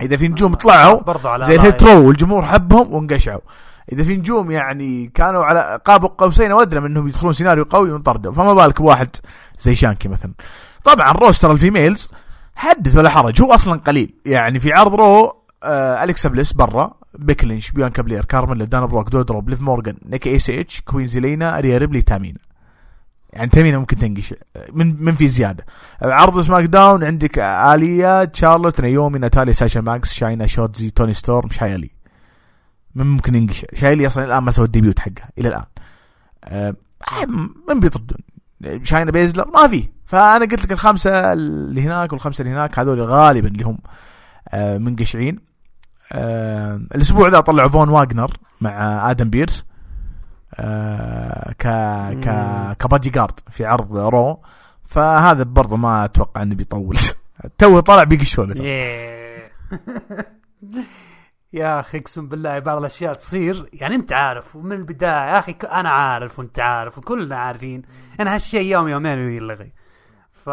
إذا في نجوم طلعوا برضو على زي. الهيت رو والجمهور حبهم وانقشعوا. إذا في نجوم يعني كانوا على قاب قوسين وادنى من إنهم يدخلون سيناريو قوي وانطردوا فما بالك بواحد زي شانكي مثلا. طبعا roster ال females حدث ولا حرج هو أصلا قليل. يعني في عرض رو آه أليكسا بليس آه بيكي لينش بيانكا بلير كارميلا دانا بروك دودروب ليف مورجان نيكي ASH كوين زيلينا ريا ريبلي تامينا. يعني تامينا ممكن تنقشع من من في زيادة. عرض سماك داون عندك آليا شارلوت نيومي ناتاليا ساشا بانكس شاينا شوتزي توني ستورم زايا لي ممكن ينقشع زايا لي أصلا الآن ما سوى ال debut حقها إلى الآن. آه، من بيطردون. شاينا بيزلر ما في. فأنا قلت لك الخمسة اللي هناك والخمسة اللي هناك هذول غالبا اللي هم آه، منقشعين. آه، الأسبوع ذا طلعوا فون واجنر مع آدم بيرس. آه، ك ك. كبادي جارد في عرض رو. فهذا برضه ما أتوقع إنه بيطول. تو طلع بيقشعونه. يا أخي اقسم بالله بعض الأشياء تصير. يعني أنت عارف ومن البداية يا أخي أنا عارف وأنت عارف وكلنا عارفين أنا هالشيء يوم يومين ويلغي ف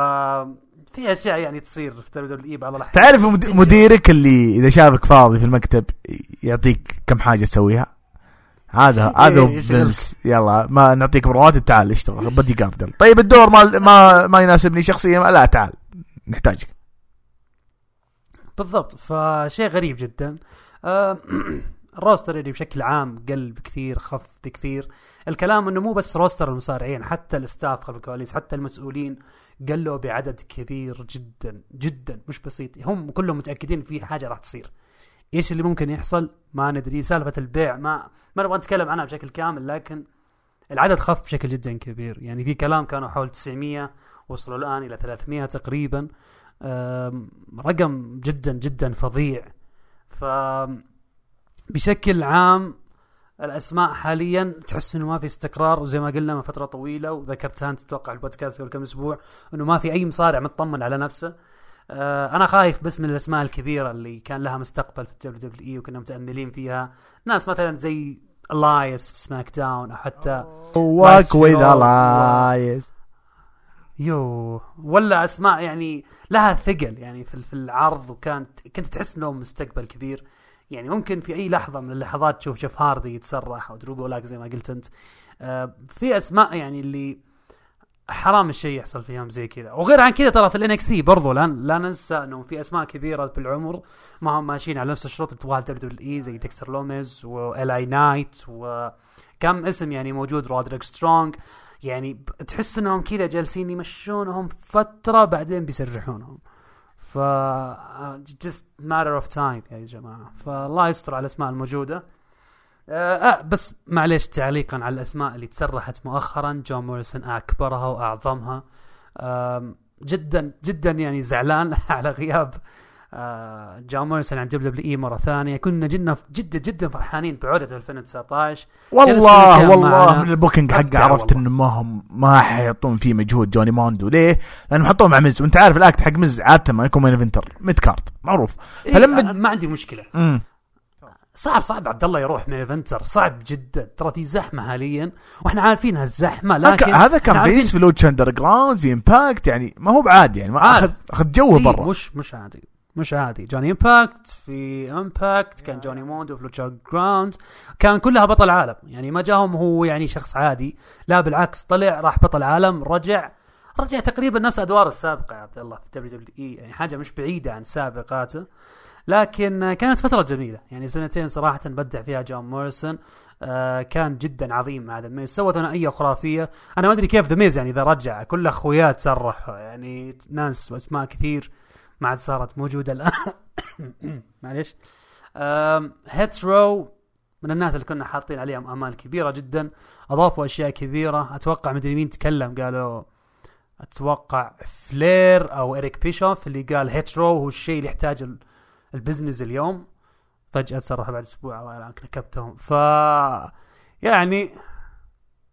في أشياء يعني تصير في دبليو دبليو بعض الاحيان تعرف مد- مديرك اللي إذا شافك فاضي في المكتب يعطيك كم حاجة تسويها؟ هذا هذا إيه، يشغلك. فينس يلا ما نعطيك رواتب تعال اشتغل بدي جارد يلا. طيب الدور ما ما ما يناسبني شخصيا ما- لا تعال نحتاجك. بالضبط. فشيء غريب جدا. آه، ال roster اللي بشكل عام قل بكثير خف بكثير. الكلام إنه مو بس roster المصارعين حتى ال staff خلف الكواليس حتى المسؤولين قلوا بعدد كبير جدا جدا مش بسيط. هم كلهم متأكدين في حاجة راح تصير. إيش اللي ممكن يحصل؟ ما ندري. سالفة البيع ما ما نبغى نتكلم عنها بشكل كامل لكن العدد خف بشكل جدا كبير. يعني في كلام كانوا حول 900 وصلوا الآن إلى 300 تقريبا. رقم جدا جدا فظيع. ف بشكل عام الأسماء حاليا تحس إنه ما في استقرار وزي ما قلنا من فترة طويلة وذكرتها أنت تتوقع البودكاست قبل كم أسبوع إنه ما في أي مصارع مطمن على نفسه. آه أنا خايف بس من الأسماء الكبيرة اللي كان لها مستقبل في ال WWE وكنا متأملين فيها. ناس مثلا زي الايس في SmackDown أو حتى واك وذ. الايس يو ولا أسماء يعني لها ثقل يعني في في العرض وكانت كنت تحس انهم مستقبل كبير. يعني ممكن في أي لحظة من اللحظات تشوف جيف هاردي يتسرح أو درو زي ما قلت أنت. آه، في أسماء يعني اللي حرام الشيء يحصل فيهم زي كذا. وغير عن كذا ترى في ال NXT برضو لا, لا ننسى انه في أسماء كبيرة بالعمر. ما هم ماشيين على نفس الشروط اللي تبغاها WWE زي ديكستر لوميز و LA Knight وكم اسم يعني موجود رودريك سترونج. يعني تحس إنهم كذا جالسين يمشونهم فترة بعدين بيسرحونهم. ف just matter of time يا جماعة. فالله يستر على الأسماء الموجودة. آه, آه بس معليش تعليقا على الأسماء اللي تسرحت مؤخرا. جون موريسون أكبرها وأعظمها. آم، جدا جدا يعني زعلان على غياب آه، جون موريسون عن WWE مرة ثانية. كنا جدا جدا جدا فرحانين بعودة 2019 والله والله. من ال booking حقه عرفت. إنه ما هم ما حيحطون فيه مجهود جوني موندو ليه؟ لأنهم حطوه مع مز وأنت عارف ال act حق مز عادة ما يكون main eventer mid card معروف فلما- إيه ما عندي مشكلة. امم صعب صعب عبد الله يروح main eventer صعب جدا. ترى في زحمة حاليا. وإحنا عارفين هالزحمة لكن هذا كان بيس في Lucha Underground في Impact يعني ما هو بعادي يعني ما عارف. اخذ أخذ جوه إيه، برا. مش مش عادي. مش عادي. جوني امباكت في Impact كان جوني موندو في Lucha Underground كان كلها بطل عالم. يعني ما جاهم هو يعني شخص عادي. لا بالعكس طلع راح بطل عالم رجع. رجع تقريبا نفس ادوار السابقة يا عبد الله في WWE يعني حاجة مش بعيدة عن سابقاته. لكن كانت فترة جميلة. يعني سنتين صراحة بدع فيها جون موريسون. آه كان جدا عظيم مع ذا ميز. سوى ثنائية خرافية. أنا ما أدري كيف ذا ميز يعني إذا رجع. كل اخوياه سرحوا يعني ناس واسماء كثير. ما عاد صارت موجودة الآن. معليش. Hit Row من الناس اللي كنا حاطين عليهم آمال كبيرة جدا. أضافوا أشياء كبيرة. أتوقع مدري مين تكلم قالوا أتوقع فلير أو اريك بيشوف اللي قال Hit Row هو الشيء اللي يحتاجه ال- ال business اليوم. فجأة تسرح بعد أسبوع الله يلعنك نكبتهم. ف يعني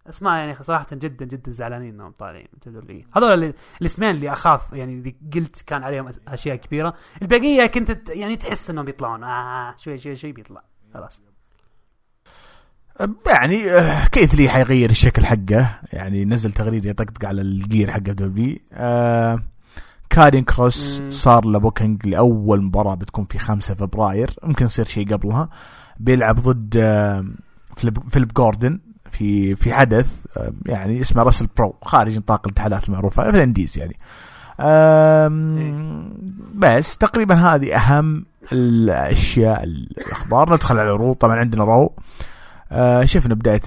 أسماء يعني صراحة جدا جدا زعلانين إنهم طالعين من WWE هذول اللي- الاسمين اللي أخاف يعني اللي قلت كان عليهم أشياء كبيرة. البقية كنت يعني تحس إنهم بيطلعون. آه شوي شوي شوي بيطلع. خلاص. يعني آه، كيث لي حيغير الشكل حقه؟ يعني نزل تغريدة يطقطق على ال gear حقه دبليو آه كارين كروس. صار له booking لأول مباراة بتكون في 5 فبراير. ممكن يصير شيء قبلها. بيلعب ضد آه فليب جوردن في في حدث يعني اسمه WrestlePro خارج نطاق الاتحادات المعروفة في ال indies يعني. بس تقريبا هذه أهم الأشياء الأخبار. ندخل على العروض طبعا عندنا Raw. آه، شفنا بداية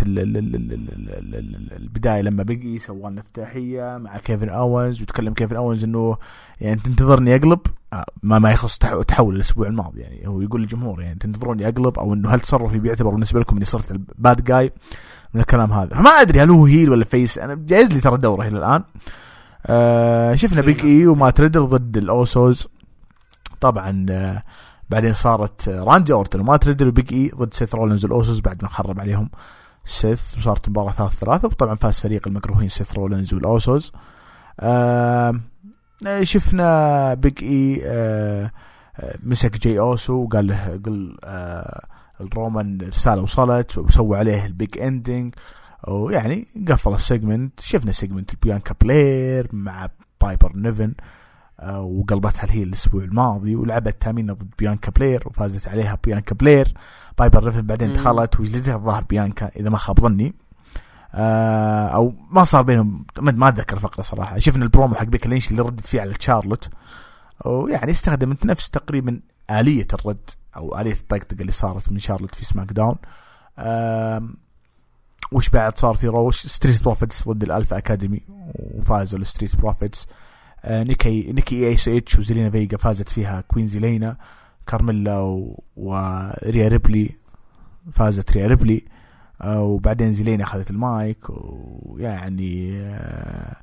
البداية لما بقي سوى لنا افتتاحيه مع كيفن أوينز وتكلم كيفن أوينز إنه يعني تنتظرني أقلب. آه، ما ما يخص تحول الأسبوع الماضي يعني هو يقول للجمهور يعني تنتظروني أقلب أو إنه هل تصرفي بيعتبر بالنسبة لكم إني صرت ال bad guy من الكلام هذا. فما أدري هل هو heel ولا face أنا جايز لي ترى دوره إلى الآن. آه شفنا بيج اي ومات ريدل ضد الأوسوز. طبعا آه بعدين صارت آه، راندي أورتن ومات ريدل وبيج اي ضد سيث رولينز والاوسوس بعد ما خرب عليهم. سيث وصارت مباراة ثلاث ثلاثة وطبعا فاز فريق المكروهين سيث رولينز والاوسوس آه آه، شفنا بيج اي آه آه، مسك جي أوسو وقال له قل آه الرومان رسالة وصلت وسووا عليه ال Big Ending ويعني قفل ال segment شفنا segment البيانكا بلير مع بايبر نيفن آه، وقلبتها ال heel الأسبوع الماضي ولعبت تامينا ضد بيانكا بلير وفازت عليها بيانكا بلير بايبر نيفن بعدين. دخلت وجلدتها الظاهر بيانكا إذا ما خاب ظني. آه أو ما صار بينهم ما أتذكر الفقرة صراحة. شفنا البرومو حق بيكي لينش اللي ردت فيه على تشارلوت. ويعني استخدمت نفس تقريبا آلية الرد أو آلية الطقطقه اللي صارت من شارلوت في SmackDown. وش بعد صار في Raw ستريت بروفيتس ضد الالفا اكاديمي وفازوا الستريت بروفيتس آه نيكي نيكي اي سي اتش وزيلينا فيجا فازت فيها queen زيلينا. كارميلا و... وريا ريبلي فازت ريا ريبلي. آه وبعدين زيلينا أخذت المايك ويعني آه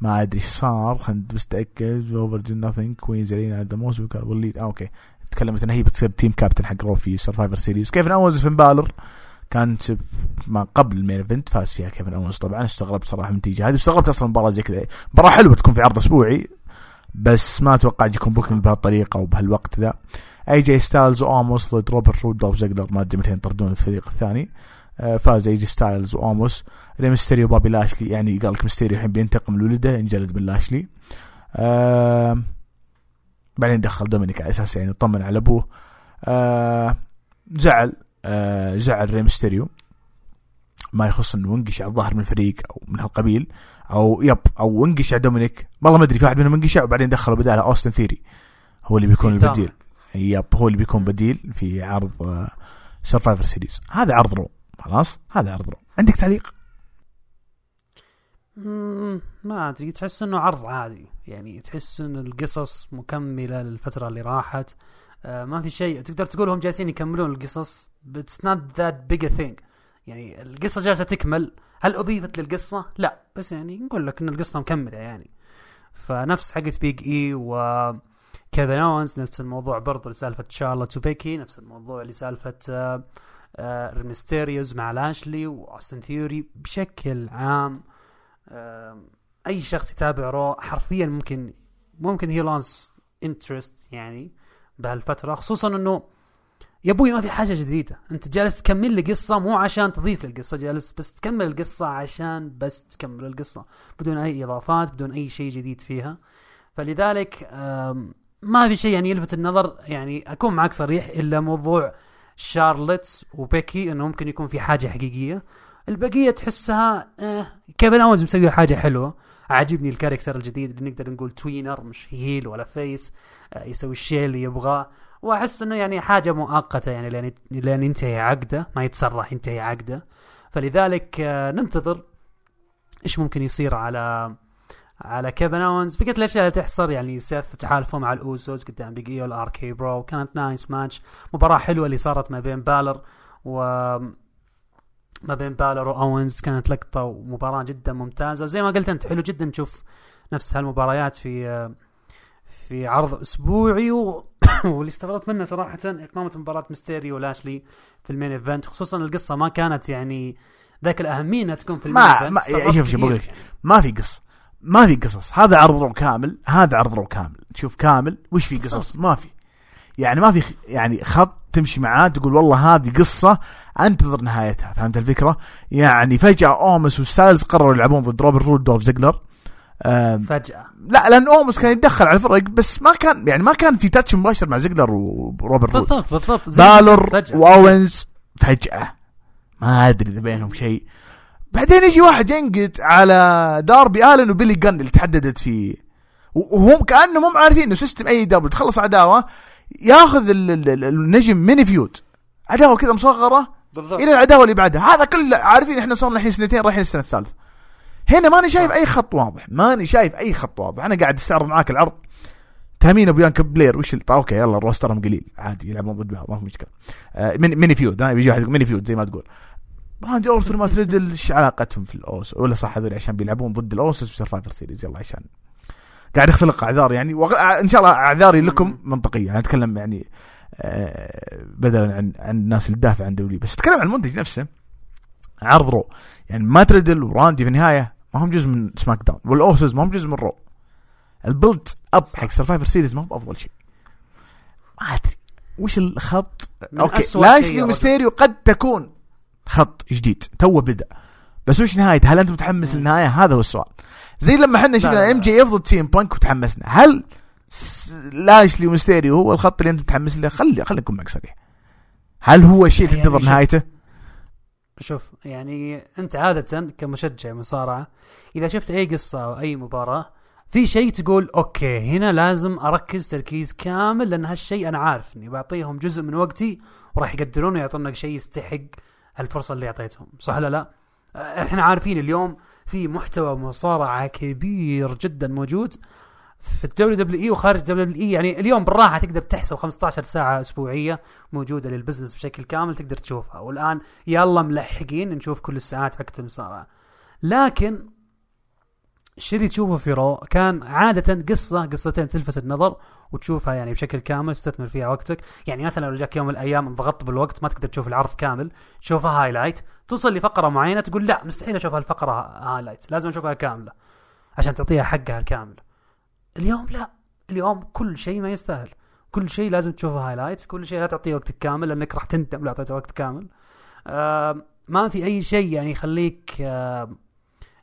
ما أدري إيش صار. خلينا بس اتاكد over do nothing queen زيلينا the most okay. تكلمت إنها هي بتصير team captain حق Raw في Survivor Series كيفن اونز فين بالر كانت ما قبل ال main event فاز فيها كيفن اونز طبعا استغربت صراحة من النتيجه هذه واستغربت أصلا مباراة زي كذا. مباراة حلوة تكون في عرض أسبوعي بس ما توقعت يكون booking بهالطريقة وبهالوقت ذا. اي جي ستايلز واوموس ضد روبرت رود دولف زيجلر ما أدري متى ينطردون الفريق الثاني. آه، فاز اي جي ستايلز واوموس ريمستيريو وبابي لاشلي يعني قال لك ميستيريو الحين بينتقم لولده انجلد من لاشلي آه بعدين دخل دومينيك على أساس يعني يطمن على أبوه. آه زعل آه زعل ريمستيريو ما يخص إنه انقشع الظاهر من الفريق أو من هالقبيل أو yep أو انقشع دومينيك. والله ما أدري في واحد منهم انقشع وبعدين دخلوا بداله أوستن ثيوري. هو اللي بيكون البديل. yep هو اللي بيكون بديل في عرض سرفايفر سيريز هذا عرض رو. خلاص؟ هذا عرض رو. عندك تعليق؟ ما أدري تحس إنه عرض عادي. يعني تحس إن القصص مكملة للفترة اللي راحت. آه ما في شيء. تقدر تقول هم جالسين يكملون القصص بس not that big thing يعني القصة جالسة تكمل. هل أضيفت للقصة؟ لا. بس يعني نقول لك إن القصة مكملة يعني. فنفس حقت بيج اي و كيفن اونز نفس الموضوع برضو لسالفة شارلوت وبيكي نفس الموضوع لسالفة آه آه ميستيريوز مع لاشلي واوستن ثيوري بشكل عام. آه أي شخص يتابع رو حرفيا ممكن ممكن he loses interest يعني بهالفترة خصوصا إنه يا أبوي ما في حاجة جديدة. أنت جالس تكمل لي قصة مو عشان تضيف للقصه جالس بس تكمل القصة عشان بس تكمل القصة بدون أي إضافات بدون أي شيء جديد فيها. فلذلك ما في شيء يعني يلفت النظر يعني أكون معك صريح إلا موضوع شارلوت وبيكي إنه ممكن يكون في حاجة حقيقية. البقية تحسها آه كيفن اونز مسوي حاجة حلوة. عاجبني ال character الجديد اللي نقدر نقول tweener مش heel ولا face آه يسوي الشيء اللي يبغاه. وأحس إنه يعني حاجة مؤقتة يعني لين لين ينتهي عقده ما يتسرح ينتهي عقده. فلذلك آه ننتظر إيش ممكن يصير على على كيفن اونز بقية الأشياء اللي تحصل يعني سيث تحالفوا مع الاوسوس قدام بيج اي والار كي برو كانت nice match مباراة حلوة اللي صارت ما بين بالر و ما بين بالر واونز كانت لقطة ومباراة جدا ممتازة. وزي ما قلت أنت حلو جدا تشوف نفس هالمباريات في في عرض أسبوعي. و... واللي استغربت منه صراحة إقامة مباراة ميستيريو ولاشلي في ال main event. خصوصا القصة ما كانت يعني ذاك الأهمية إنها تكون في ال main ما, event. ما شوف بقول. ما في قصص ما في قصص. هذا عرض رو كامل هذا عرض رو كامل. تشوف كامل وش في قصص؟ ما في. يعني ما في يعني خط تمشي معاه تقول والله هذه قصة أنتظر نهايتها. فهمت الفكرة؟ يعني فجأة أومس وستايلز قرروا يلعبون ضد روبرت رود دولف زيجلر. فجأة. لا لأن أومس كان يتدخل على الفرق بس ما كان يعني ما كان في touch مباشر مع زيجلر وروبرت رود. بالضبط بالضبط. بالور فجأة. وأوينز فجأة. ما أدري إذا بينهم شيء. بعدين يجي واحد ينقد على داربي آلن وبيلي جن اللي تحددت فيه وهم كأنهم هم عارفين إنه system اي دبليو تخلص عداوة. ياخذ ال- ال- ال- النجم mini feud عداوة كذا مصغرة بالضبط. إلى العداوة اللي بعدها. هذا كله عارفين إحنا صرنا الحين سنتين رايحين السنة الثالثة. هنا ماني شايف أي خط واضح. ماني شايف أي خط واضح. أنا قاعد أستعرض معاك العرض. تامينا بيانكا بلير. وش ال- okay يلا roster هم قليل عادي يلعبون ضد بعض ما في مشكلة. آه mini, feud ها بيجي واحد mini feud زي ما تقول. راندي اورتون مات ريدل إيش علاقتهم في الأوس؟ ولا صح هذول عشان بيلعبون ضد الاوسس في سرفايفر سيريز. يلا عشان قاعد يخلق أعذار يعني وغ... إن شاء الله أعذاري لكم منطقية. أنا أتكلم يعني آه بدلا عن عن الناس اللي تدافع عن دولي. بس أتكلم عن المنتج نفسه. عرض رو. يعني مات ريدل وراندي في النهاية ما هم جزء من سماك داون والاوسس ما هم جزء من رو. ال build up حق سرفايفر سيريز ما هو بأفضل شيء. ما أدري. وش الخط؟ okay. لاشلي رجل. وميستيريو قد تكون خط جديد. تو بدأ. بس وش نهايته؟ هل أنت متحمس. للنهاية؟ هذا هو السؤال. زي لما إحنا شفنا. ام جي اف ضد سي ام بانك وتحمسنا. هل لاشلي وميستيريو هو الخط اللي أنت متحمس له؟ خلي خلينا نكون معك صريح. هل هو اللي يعني تنتظر نهايته؟ شوف يعني أنت عادة كمشجع مصارعة إذا شفت أي قصة أو أي مباراة في شيء تقول okay هنا لازم أركز تركيز كامل لأن هالشيء أنا عارف اني بعطيهم جزء من وقتي وراح يقدرون ويعطونك شيء يستحق هالفرصه اللي أعطيتهم. صح ولا لا؟ إحنا عارفين اليوم في محتوى مصارعة كبير جدا موجود في الدبليو دبليو إي وخارج الدبليو دبليو إي. يعني اليوم بالراحة تقدر تحسب 15 ساعة أسبوعية موجودة لل business بشكل كامل تقدر تشوفها. والآن يلا ملحقين نشوف كل الساعات حقت المصارعة. لكن اللي تشوفه في رو كان عادة قصة قصتين تلفت النظر وتشوفها يعني بشكل كامل تستثمر فيها وقتك. يعني مثلا لو جاك يوم من الأيام انضغطت بالوقت ما تقدر تشوف العرض كامل تشوفها highlight توصل لفقرة معينة تقول لا مستحيل أشوف هالفقرة highlight لازم أشوفها كاملة عشان تعطيها حقها الكامل. اليوم لا اليوم كل شيء ما يستاهل. كل شيء لازم تشوفه highlight كل شيء لا تعطيه وقتك كامل لأنك راح تندم لو أعطيته وقت كامل. آه ما في أي شيء يعني يخليك آه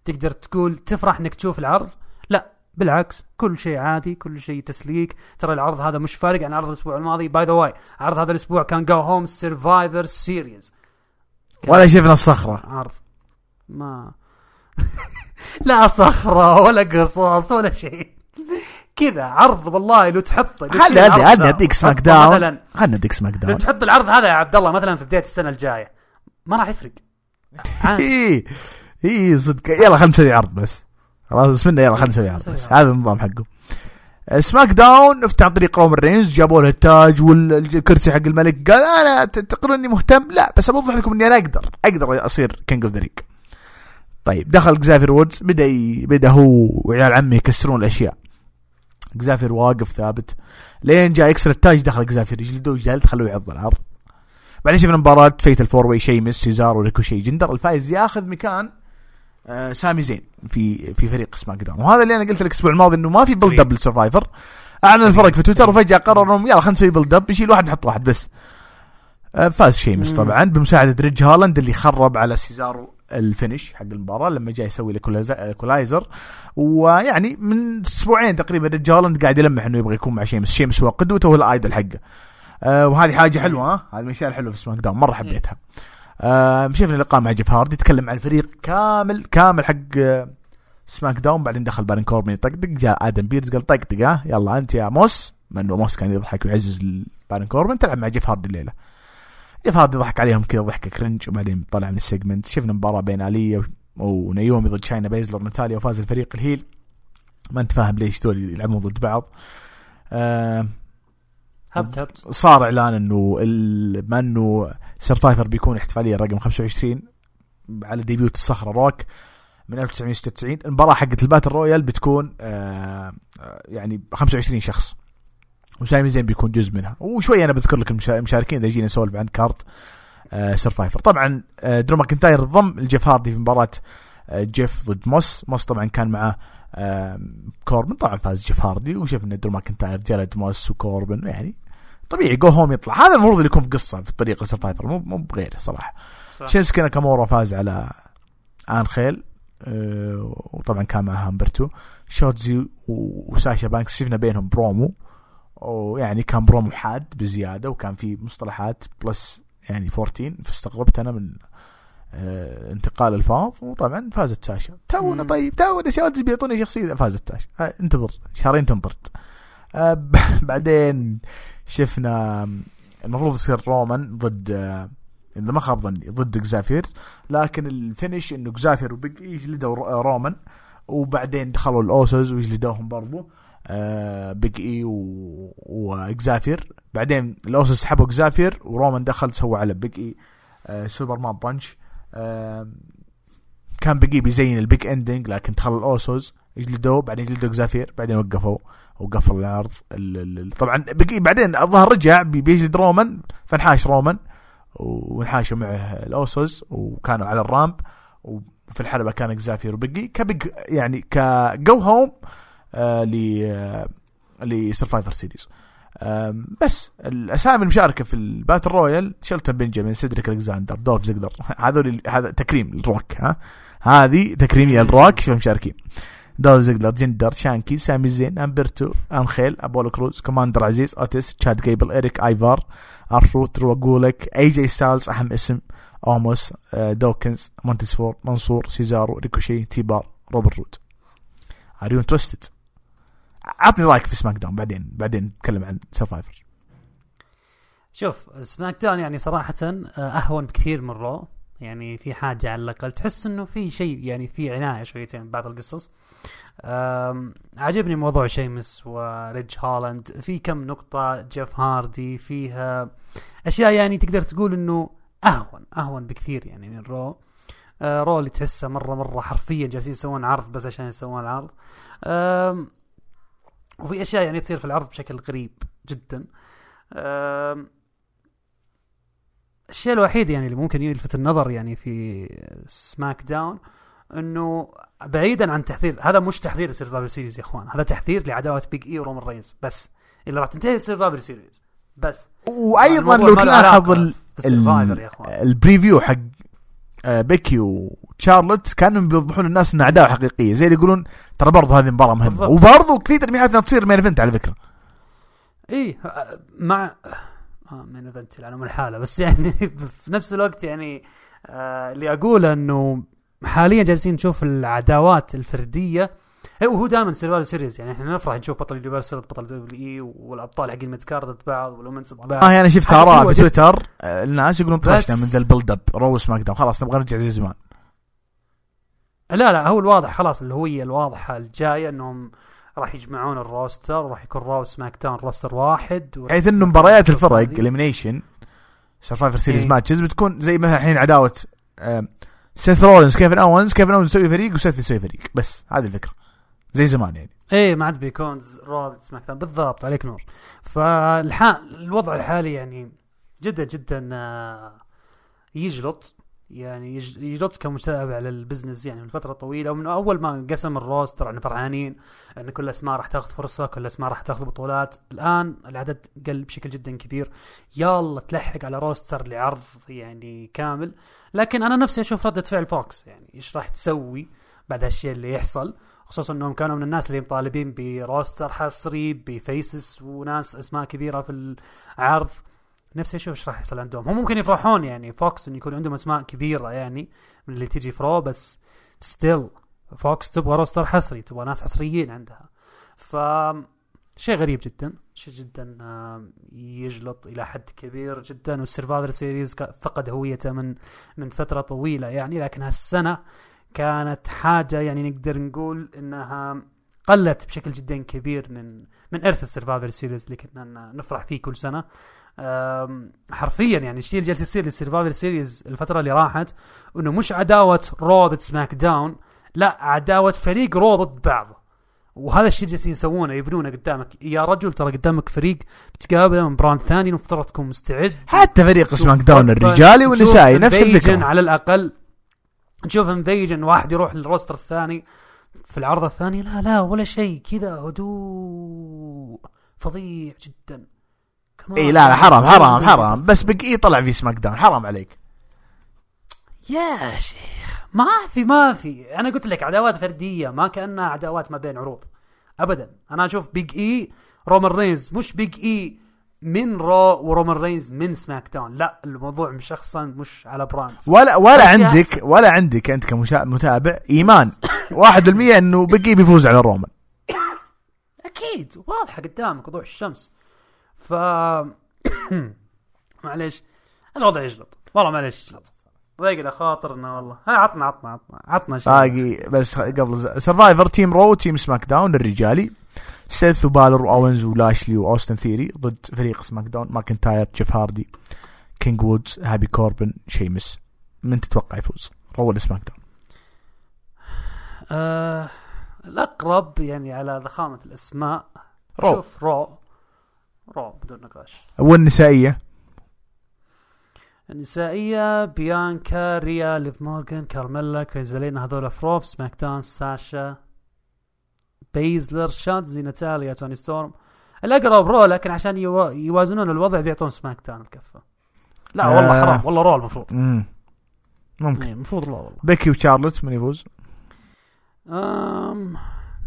تقدر تقول تفرح إنك تشوف العرض؟ لا بالعكس كل شيء عادي كل شيء تسليك. ترى العرض هذا مش فارق عن عرض الأسبوع الماضي. by the way عرض هذا الأسبوع كان go home Survivor Series ولا شفنا الصخرة. عرض. ما. لا صخرة ولا قصص ولا شيء. كذا عرض والله لو تحطه لو خلي خلي ذا اديك SmackDown. مثلا خلنا نديك سماك لو داون. تحط العرض هذا يا عبد الله مثلا في بداية السنة الجاية ما راح يفرق. عادي. إي صدق. يلا خلينا نسوي عرض بس. خلاص اسمنا يلا خلينا نسوي عرض بس. هذا النظام حقه. SmackDown افتح عن طريق رومان رينز جابوا له التاج والكرسي حق الملك. قال أنا ت- تقولون إني مهتم؟ لا بس أوضح لكم إني أنا أقدر. أقدر أصير King of the Ring طيب دخل جزافير وودز بدأ ي... بدأ هو وعيال عمه يكسرون الأشياء. جزافير واقف ثابت. لين جاء يكسر التاج دخل جزافير يجلدوه جلد خلوه يعض الأرض. بعدين شفنا مباراة fatal four way شيمس سيزار وريكوشي جندر الفايز ياخذ مكان آه سامي زين في في فريق SmackDown وهذا اللي أنا قلت لك الأسبوع الماضي إنه ما في build up لل Survivor أعلن الفرق في تويتر وفجأة قرروا يلا خلينا نسوي build up نشيل واحد نحط واحد بس. آه فاز شيمس. طبعا بمساعدة ريج هالاند اللي خرب على سيزارو ال finish حق المباراة لما جاي يسوي له Neutraliz- Neutralizer ويعني من أسبوعين تقريبا ريج هالاند قاعد يلمح إنه يبغى يكون مع شيمس. شيمس هو قدوته هو ال idol حقه. آه وهذه حاجة حلوة ها؟ هذه من الاشياء الحلوه في SmackDown مرة حبيتها. آه شفنا لقاء مع جيف هاردي يتكلم عن الفريق كامل كامل حق آه SmackDown بعدين دخل بارن كوربن يطقطق جاء آدم بيرس قال طقطق ها يلا انت يا موس. مع انه موس كان يضحك ويعزز بارن كوربن تلعب مع جيف هاردي الليلة. جيف هاردي ضحك عليهم كذا ضحكة cringe وبعدين طلع من ال segment شفنا مباراة بين آلية ونيومي ضد شاينا بيزلر ناتاليا وفاز الفريق ال heel. ما انت فاهم ليش دول يلعبون ضد بعض. آه هبت هبت صار إعلان إنه بما إنه Survivor بيكون احتفاليه رقم 25 على debut الصخرة روك من 1996 المباراة حقت ال battle royal بتكون آه آه، يعني 25 شخص. وسامي زين بيكون جزء منها. وشوي أنا بذكر لك المشا- المشاركين إذا جينا نسولف عن card آه Survivor طبعا آه درو ماكنتاير ضم الجيف هاردي في مباراة آه جيف ضد موس. موس طبعا كان معه آه كوربن. طبعا فاز جيف هاردي. وشفنا درو ماكنتاير جلد موس وكوربن يعني طبيعي go home يطلع. هذا المفروض اللي يكون في قصة في الطريق ل Survivor مو مو بغيره صراحة. شينسكي ناكامورا فاز على انخيل آه، وطبعا كان معها همبرتو شوتزي وساشا بانكس شفنا بينهم برومو. ويعني كان برومو حاد بزيادة وكان في مصطلحات plus يعني 14 فاستغربت أنا من آه، انتقال الفاظ وطبعا فازت ساشا. تونا. طيب تونا شوتزي بيعطوني شخصية فازت ساشا. آه، انتظر شهرين تنطرد آه، بعدين شفنا المفروض يصير رومان ضد آه، إذا ما خاب ظني ضد اكزافير لكن ال finish إنه إكزافير وبيج اي جلدوا رو- رومان. وبعدين دخلوا الأوسوس وجلدوهم برضو آه بيج إي و- واكزافير بعدين الأوسوس سحبوا إكزافير ورومان دخل سوى على بيج إي آه Superman punch. آه كان بيج إي بيزين ال Big Ending لكن دخل الأوسوس. يجلدوه بعدين جلدوا إكزافير. بعدين وقفوا. وقفل العرض ال- ال- ال- طبعا اي بعدين الظاهر رجع بي- بيجلد رومان فانحاش رومان وانحاشوا معه الأوسوس وكانوا على ال ramp وفي الحلبة كان إكزافير وبيجي كبيج يعني ك go home آه ل آه ل Survivor Series بس الأسامي المشاركة في ال battle royal شلتون بنجامين سيدريك ألكساندر دولف زيجلر هذول هذا تكريم للروك ها؟ هذه تكريمية للروك شو مشاركين دولف زيجلر جندر شانكي سامي زين أمبرتو أنخيل أبولو كروز كوماندر عزيز اوتس تشاد جيبل إريك آيفار آر تروث درو جولاك إي جي ستايلز أهم اسم أوموس آه، دوكنز مونتسفورد منصور سيزارو ريكوشي تيبار روبرت رود are you interested عطني رأيك في SmackDown بعدين بعدين نتكلم عن Survivor. شوف SmackDown يعني صراحة آه، أهون بكثير من Raw. يعني في حاجة على الأقل تحس إنه في شيء يعني في عناية شويتين ببعض القصص. عجبني موضوع شيمس وريج هالاند. في كم نقطة جيف هاردي فيها أشياء يعني تقدر تقول إنه أهون أهون بكثير يعني من Raw. آه، Raw اللي تحسه مرة مرة حرفيا جالسين يسوون عرض بس عشان يسوون آم، وفي أشياء يعني تصير في العرض بشكل غريب جدا. الشيء الوحيد يعني اللي ممكن يلفت النظر يعني في SmackDown إنه بعيدا عن تحذير هذا مش تحذير ل Survivor Series يا إخوان هذا تحذير لعداوة بيج اي ورومان رينز بس. اللي راح تنتهي في Survivor Series بس. وأيضا لو تلاحظ ال- ال preview حق آه، بيكي وشارلوت كانوا بيوضحون للناس انها عداوة حقيقية. زي اللي يقولون ترى برضه هذه مباراة مهمة. بالضبط. وبرضه في تلميحات إنها تصير main event على فكرة. إي آه، مع main event على الحاله بس يعني في نفس الوقت يعني آه اللي أقوله إنه حاليا جالسين نشوف العداوات الفردية إيه، وهو دائما سيرفايفر سيريز يعني إحنا نفرح نشوف بطل ال Universal بطل WWE والأبطال حقين midcard ضد بعض وال women's ضد بعض والله أنا شفت حاجة آراء في. تويتر آه، الناس يقولون طفشنا من ذا ال build up Raw SmackDown خلاص نبغى نرجع زي زمان لا لا هو الواضح خلاص الهويه الواضحة الجاية إنهم راح يجمعون ال roster وراح يكون Raw SmackDown roster واحد حيث إنه مباريات الفرق هذه. elimination Survivor Series. matches بتكون زي مثلا الحين عداوة سيث رولنز كيفن اونز كيفن اونز يسوي فريق وسيث يسوي فريق. بس هذه الفكرة. زي زمان يعني. إيه ما عاد بيكون ز- Raw ضد Smack بالضبط عليك نور. فالحال الوضع الحالي يعني جدا جدا آه، يجلط. يعني يج- يجلط كمتابع لل business يعني من فترة طويلة ومن أول ما قسم ال roster إحنا فرحانين إن كل الأسماء راح تاخذ فرصة كل الأسماء راح تاخذ بطولات. الآن العدد قل بشكل جدا كبير. يلا تلحق على roster لعرض يعني كامل. لكن أنا نفسي أشوف ردة فعل Fox يعني إيش راح تسوي بعد هالشيء اللي يحصل. خصوصا إنهم كانوا من الناس اللي مطالبين ب roster حصري ب faces وناس أسماء كبيرة في العرض. نفسي أشوف إيش راح يحصل عندهم. هم ممكن يفرحون يعني Fox انه يكون عندهم أسماء كبيرة يعني من اللي تيجي ف Raw بس still Fox تبغى roster حصري تبغى ناس حصريين عندها. ف شيء غريب جدا. شيء جدا يجلط إلى حد كبير جدا وال Survivor Series فقد هويته من من فترة طويلة يعني. لكن هالسنة كانت حاجة يعني نقدر نقول إنها قلت بشكل جدا كبير من من إرث ال Survivor Series اللي كنا نفرح فيه كل سنة. حرفيا يعني الشيء اللي جالس يصير لل Survivor Series الفترة اللي راحت إنه مش عداوة Raw ضد SmackDown لا عداوة فريق Raw ضد بعض. وهذا الشيء جالسين يسوونه يبنونه قدامك. يا رجل ترى قدامك فريق بتقابله من brand ثاني المفترض تكون مستعد. حتى فريق SmackDown الرجالي والنسائي نفس الفكرة. على الأقل. نشوف invasion واحد يروح لل roster الثاني. في العرض الثاني لا لا ولا شيء كذا هدوء فظيع جدا. اي لا لا حرام حرام حرام. بس Big E طلع في SmackDown. حرام عليك. يا شيخ. ما في ما في. أنا قلت لك عداوات فردية ما كأنها عداوات ما بين عروض. ابدا. أنا أشوف Big E رومان رينز مش Big E من Raw ورومان رينز من SmackDown لا الموضوع مشخصا مش على brands ولا ولا عندك ولا عندك أنت كمتابع إيمان. 1% إنه Big E بيفوز على رومان أكيد. واضحة قدامك وضوح الشمس. ف معليش الوضع يجلط. والله معليش يجلط. ضيق خاطرنا والله. هاي عطنا عطنا عطنا عطنا شيء. باقي بس قبل Survivor team Raw team SmackDown الرجالي سيث وبالر واونز ولاشلي واوستن ثيري ضد فريق SmackDown ماكنتاير جيف هاردي King Woods Happy Corbin شيمس من تتوقع يفوز؟ Raw ولا SmackDown؟ آه الأقرب يعني على ضخامة الأسماء. Raw شوف Raw Raw بدون نقاش. والنسائية؟ النسائية بيانكا ريا ليف مورغان كارميلا Queen Zelina هذول ف Raw ف SmackDown ساشا بيزلر شاتزي ناتاليا توني ستورم. الأقرب Raw لكن عشان يو... يوازنون الوضع بيعطون SmackDown الكفة. لا آه. والله حرام والله Raw المفروض مم. ممكن. إيه، المفروض Raw والله. بيكي وشارلوت من يفوز؟ أم...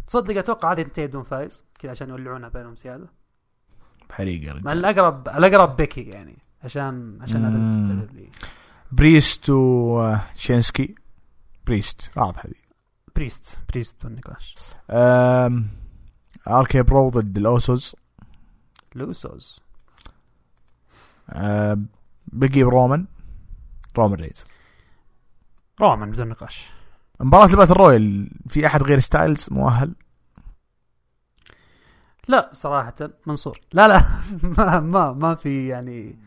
تصدق أتوقع هذه تنتهي بدون فايز كذا عشان يولعونها بينهم زيادة. بحريقه الأقرب الأقرب بيكي يعني عشان عشان لي. بريست وشينسكي بريست واضح هذه. بريست بريست بدون نقاش RK-Bro ضد ال Usos ال Usos Big E رومان رومان رينز. رومان بدون نقاش. مباراة ال battle royal في أحد غير ستايلز مؤهل؟ لا صراحة منصور. لا لا ما ما ما في يعني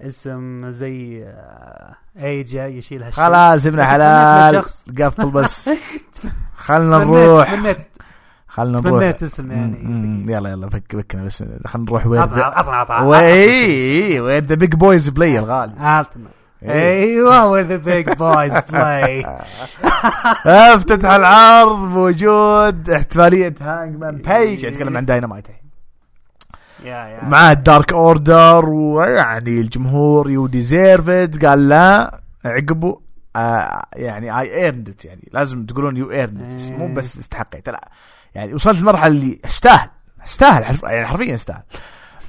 اسم زي آه، أي جاي يشيل هالشيء. خلاص ابن حلال. قفل بس. خلنا نروح. خلنا نروح. تمنيت اسم يعني. يلا يلا فك فكنا بس. خلنا نروح. وين؟ عطنا عطنا عطنا وي وين؟ the big boys play الغالي عطنا أيوه وين the big boys play أفتتح العرض بوجود احتفاليه Hangman Page أتكلم عن داينامايت مع ال Dark Order ويعني الجمهور you deserve it قال لا عقبه آه يعني I earned it يعني لازم تقولون you earned it مو بس استحقيت. لا. يعني وصلت المرحلة اللي استاهل استاهل حرف يعني حرفيا استاهل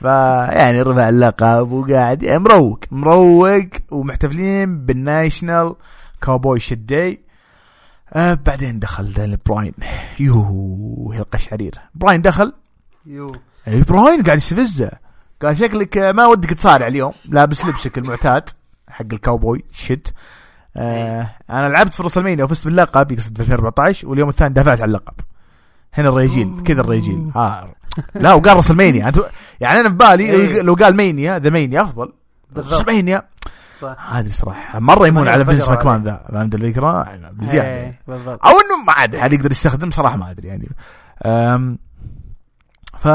فيعني رفع اللقب وقاعد يعني مروق مروق ومحتفلين بال national cowboy shit day آه بعدين دخل براين. يوه القشعرير براين دخل. يو. اي براين قاعد يستفزه. قال شكلك ما ودك تصارع اليوم لابس لبسك المعتاد حق ال cowboy shit آه أنا لعبت في WrestleMania وفزت باللقب يقصد في 2014 واليوم الثاني دافعت على اللقب. هنا الريجيل كذا الريجيل آه. لا وقال رسلمانيا. يعني أنا في بالي إيه. لو قال مانيا ذا مانيا أفضل. رسلمانيا صح. أدري صراحة مرة يمون على فينس ماكمان ذا فهمت الفكرة بزيادة إيه، أو إنه ما أدري هل يقدر يستخدم صراحة ما أدري يعني. ف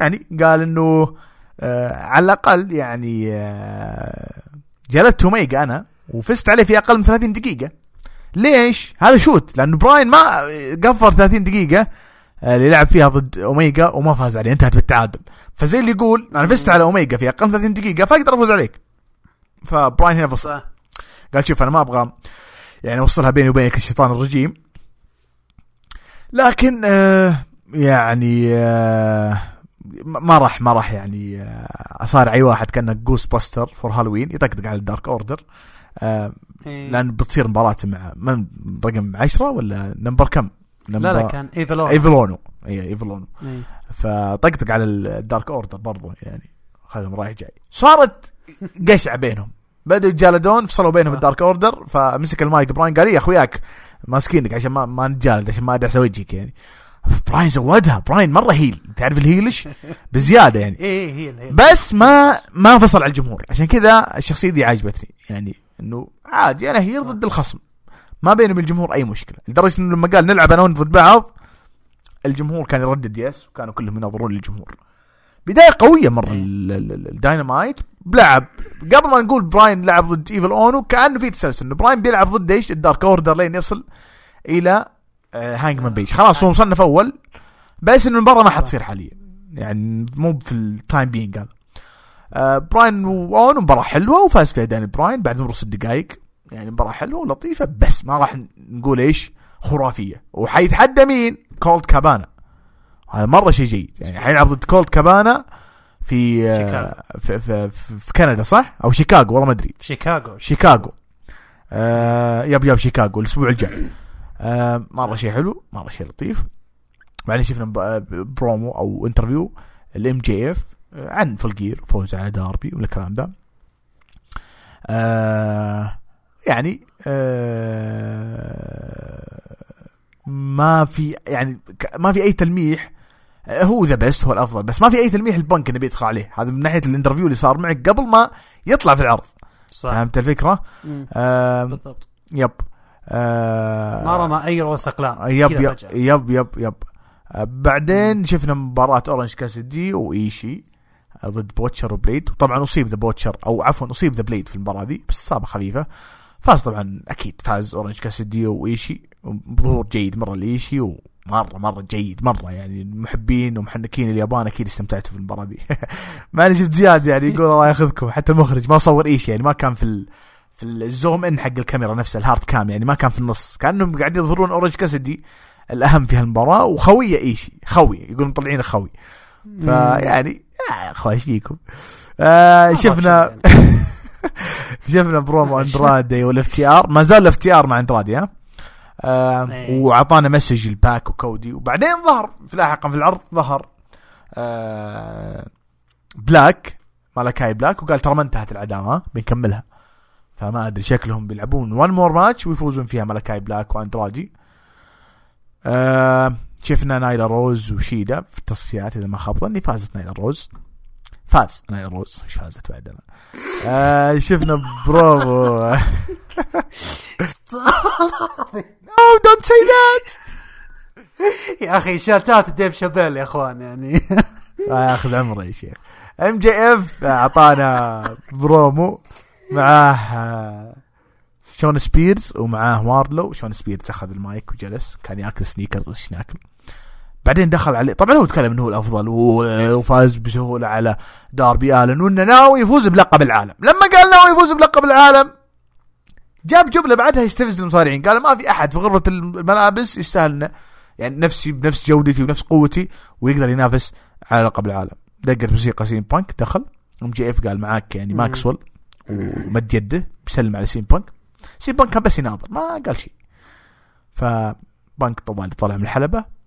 يعني قال إنه آه على الأقل يعني آه جلدت اوميجا أنا وفزت عليه في أقل من 30 دقيقة. ليش؟ هذا shoot لأنه براين ما قفر 30 دقيقة آه، اللي لعب فيها ضد أوميجا وما فاز عليه انتهت بالتعادل. فزي اللي يقول أنا فزت على أوميجا في أقل من 30 دقيقة فاقدر أفوز عليك. فبراين هنا فصل. قال شوف أنا ما أبغى يعني أوصلها بيني وبينك الشيطان الرجيم. لكن آه يعني آه ما راح ما راح يعني اثار أي واحد كأنه Ghostbuster for Halloween يطقطق على ال Dark Order آه إيه. لأن بتصير مباراة مع من رقم 10 ولا number كم؟ نمبر لا لا كان Evil Uno Evil Uno اي Evil Uno إيه. فطقطق على ال Dark Order برضو يعني خذهم رايح جاي. صارت قشعة بينهم. بدأوا يتجالدون فصلوا بينهم ال Dark Order فمسك المايك براين قال يا أخوياك ماسكينك عشان ما ما نتجالد عشان ما أدعس وجهك يعني. براين زودها. براين مرة heel تعرف ال heelش بزيادة يعني. إيه heel heel بس ما ما انفصل على الجمهور. عشان كذا الشخصية دي عاجبتني. يعني إنه عادي أنا heel ضد الخصم. ما بينه وبين الجمهور أي مشكلة. لدرجة إنه لما قال نلعب أنا وأنت ضد بعض الجمهور كان يردد yes وكانوا كلهم ينظرون للجمهور. بداية قوية مرة. إيه. ال- ال- ال- الداينامايت بلعب. قبل ما نقول براين لعب ضد Evil Uno كأنه في تسلسل إنه براين بيلعب ضد إيش؟ ال Dark Order لين يصل إلى آه Hangman Page خلاص هو مصنف أول. بس إنه المباراه ما حتصير حاليا. يعني مو في ال timing هذا. آه براين واونو مباراة حلوة وفاز فيها داني براين بعد مرور ست دقائق يعني مباراه حلوة ولطيفة بس ما راح نقول إيش؟ خرافية. وحيتحدى مين؟ كولد كابانا. هذا مرة شيء جيد. يعني حيلعب ضد كولد كابانا في آه،. في, في, في, في كندا صح؟ أو شيكاغو والله ما أدري. شيكاغو. شيكاغو. آه yep yep شيكاغو الأسبوع الجاي. آه مرة شيء حلو مرة شيء لطيف. بعدين شفنا ب- برومو أو interview ال MJF عن فلقير فوز على داربي والكلام ده. آه يعني آه ما في يعني ما في أي تلميح. آه، هو the best هو الأفضل بس ما في أي تلميح لبانك إنه بيدخل عليه. هذا من ناحية ال interview اللي صار معك قبل ما يطلع في العرض. صح. فهمت الفكرة؟ آه بالضبط. yep. آه ما رمى أي رؤوس أقلام. yep yep فجأة. yep yep yep. آه بعدين شفنا مباراة Orange Cassidy وإيشي آه، ضد Butcher و Blade وطبعا أصيب The Butcher أو عفوا أصيب The Blade في المباراة دي بس إصابة خفيفة. فاز طبعا أكيد فاز Orange Cassidy وإيشي بظهور جيد مرة لإيشي ومرة مرة جيد مرة يعني المحبين ومحنكين اليابان أكيد استمتعتوا في المباراة دي ما أنا شفت زياد يعني يقول الله ياخذكم حتى المخرج ما صور إيشي يعني ما كان في ال... في ال zoom إن حق الكاميرا نفسها ال hard cam يعني ما كان في النص كأنهم قاعدين يظهرون Orange Cassidy الأهم في هالمباراة وخوية إيشي خوي يقولون مطلعين خوي فيعني يا اخوان إيش فيكم؟ آه شفنا. شفنا برومو. أندرادي وال FTR ما زال ال FTR مع أندرادي ها؟ آه إيه. وأعطانا message لباك وكودي. وبعدين ظهر في لاحقا في العرض ظهر آه Black مالكاي بلاك وقال ترى ما انتهت العداوة ها؟ بنكملها. فما أدري شكلهم بيلعبون. one more match ويفوزون فيها مالكاي بلاك وأندرادي. آه شفنا نايلا روز وشيدا في التصفيات إذا ما خاب ظني فازت نايلا روز. فاز. نايلا روز مش فازت بعد أنا آه شفنا promo no don't say that يا أخي shoutout Dave Chappelle يا إخوان يعني. ياخذ عمره يا شيخ. MJF أعطانا برومو معاه آه، شون سبيرز ومعاه مارلو شون سبيرز أخذ المايك وجلس. كان ياكل Snickers وش ياكل بعدين دخل عليه طبعا هو تكلم إنه هو الأفضل وفاز بسهولة على داربي آلن. وإنه ناوي يفوز بلقب العالم. لما قال ناوي يفوز بلقب العالم جاب جملة بعدها يستفز المصارعين. قال ما في أحد في غرفة الملابس يستاهل انه يعني نفسي بنفس جودتي وبنفس قوتي ويقدر ينافس على لقب العالم. دقت موسيقى CM Punk دخل. MJF قال معاك يعني مم. ماكسويل ومد يده بيسلم على CM Punk. CM Punk كان بس يناظر ما قال شيء. فبانك طبعا طلع من الحلبة.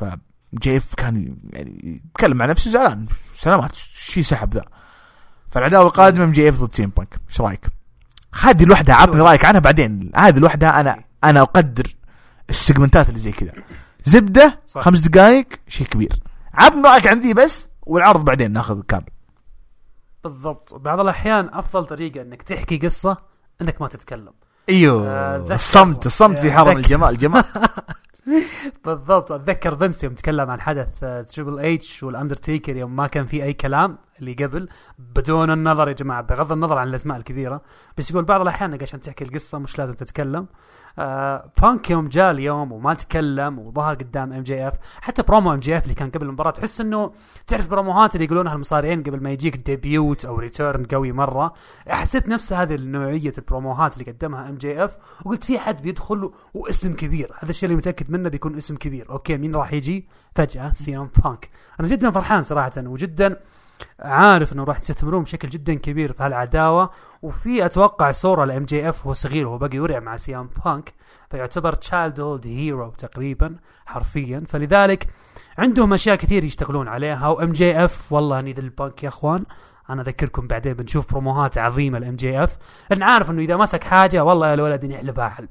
MJF كان يعني يتكلم مع نفسه زعلان سلامات شي سحب ذا فالعداوه القادمه MJF ضد CM Punk إيش رأيك؟ هذه لوحدها عطني. رأيك عنها بعدين هذه لوحدها أنا أنا أقدر ال segmentات اللي زي كذا زبدة صح. خمس دقائق شيء كبير عطني رأيك عن ذي بس والعرض بعدين ناخذ كامل بالضبط بعض الأحيان أفضل طريقة إنك تحكي قصة إنك ما تتكلم آه، أيوه ذكر. الصمت الصمت في حرم. الجمال جمال بالضبط. أتذكر فينس يوم تكلم عن حدث Triple H وال Undertaker يوم ما كان في أي كلام اللي قبل بدون النظر يا جماعة بغض النظر عن الأسماء الكبيرة بس يقول بعض الأحيان عشان تحكي القصة مش لازم تتكلم. آه بانك يوم جاء اليوم وما تكلم وظهر قدام MJF حتى promo MJF اللي كان قبل المباراة تحس إنه تعرف promoهات اللي يقولونها المصارعين قبل ما يجيك debut أو return قوي مرة. حسيت نفس هذه النوعية ال promoهات اللي قدمها MJF وقلت في حد بيدخل واسم كبير. هذا الشيء اللي متأكد منه بيكون اسم كبير. okay مين راح يجي؟ فجأة CM Punk. أنا جدا فرحان صراحة وجدا عارف إنه راح يستثمرون بشكل جدا كبير في هالعداوة وفي أتوقع صورة ل MJF وهو صغير وهو باقي ورع مع CM Punk فيعتبر childhood hero تقريبا حرفيا. فلذلك عندهم أشياء كثير يشتغلون عليها و MJF والله أني ذا البانك يا إخوان. أنا أذكركم بعدين بنشوف بروموهات عظيمة ل MJF لأن عارف إنه إذا مسك حاجة والله يا الولد يحلبها حلب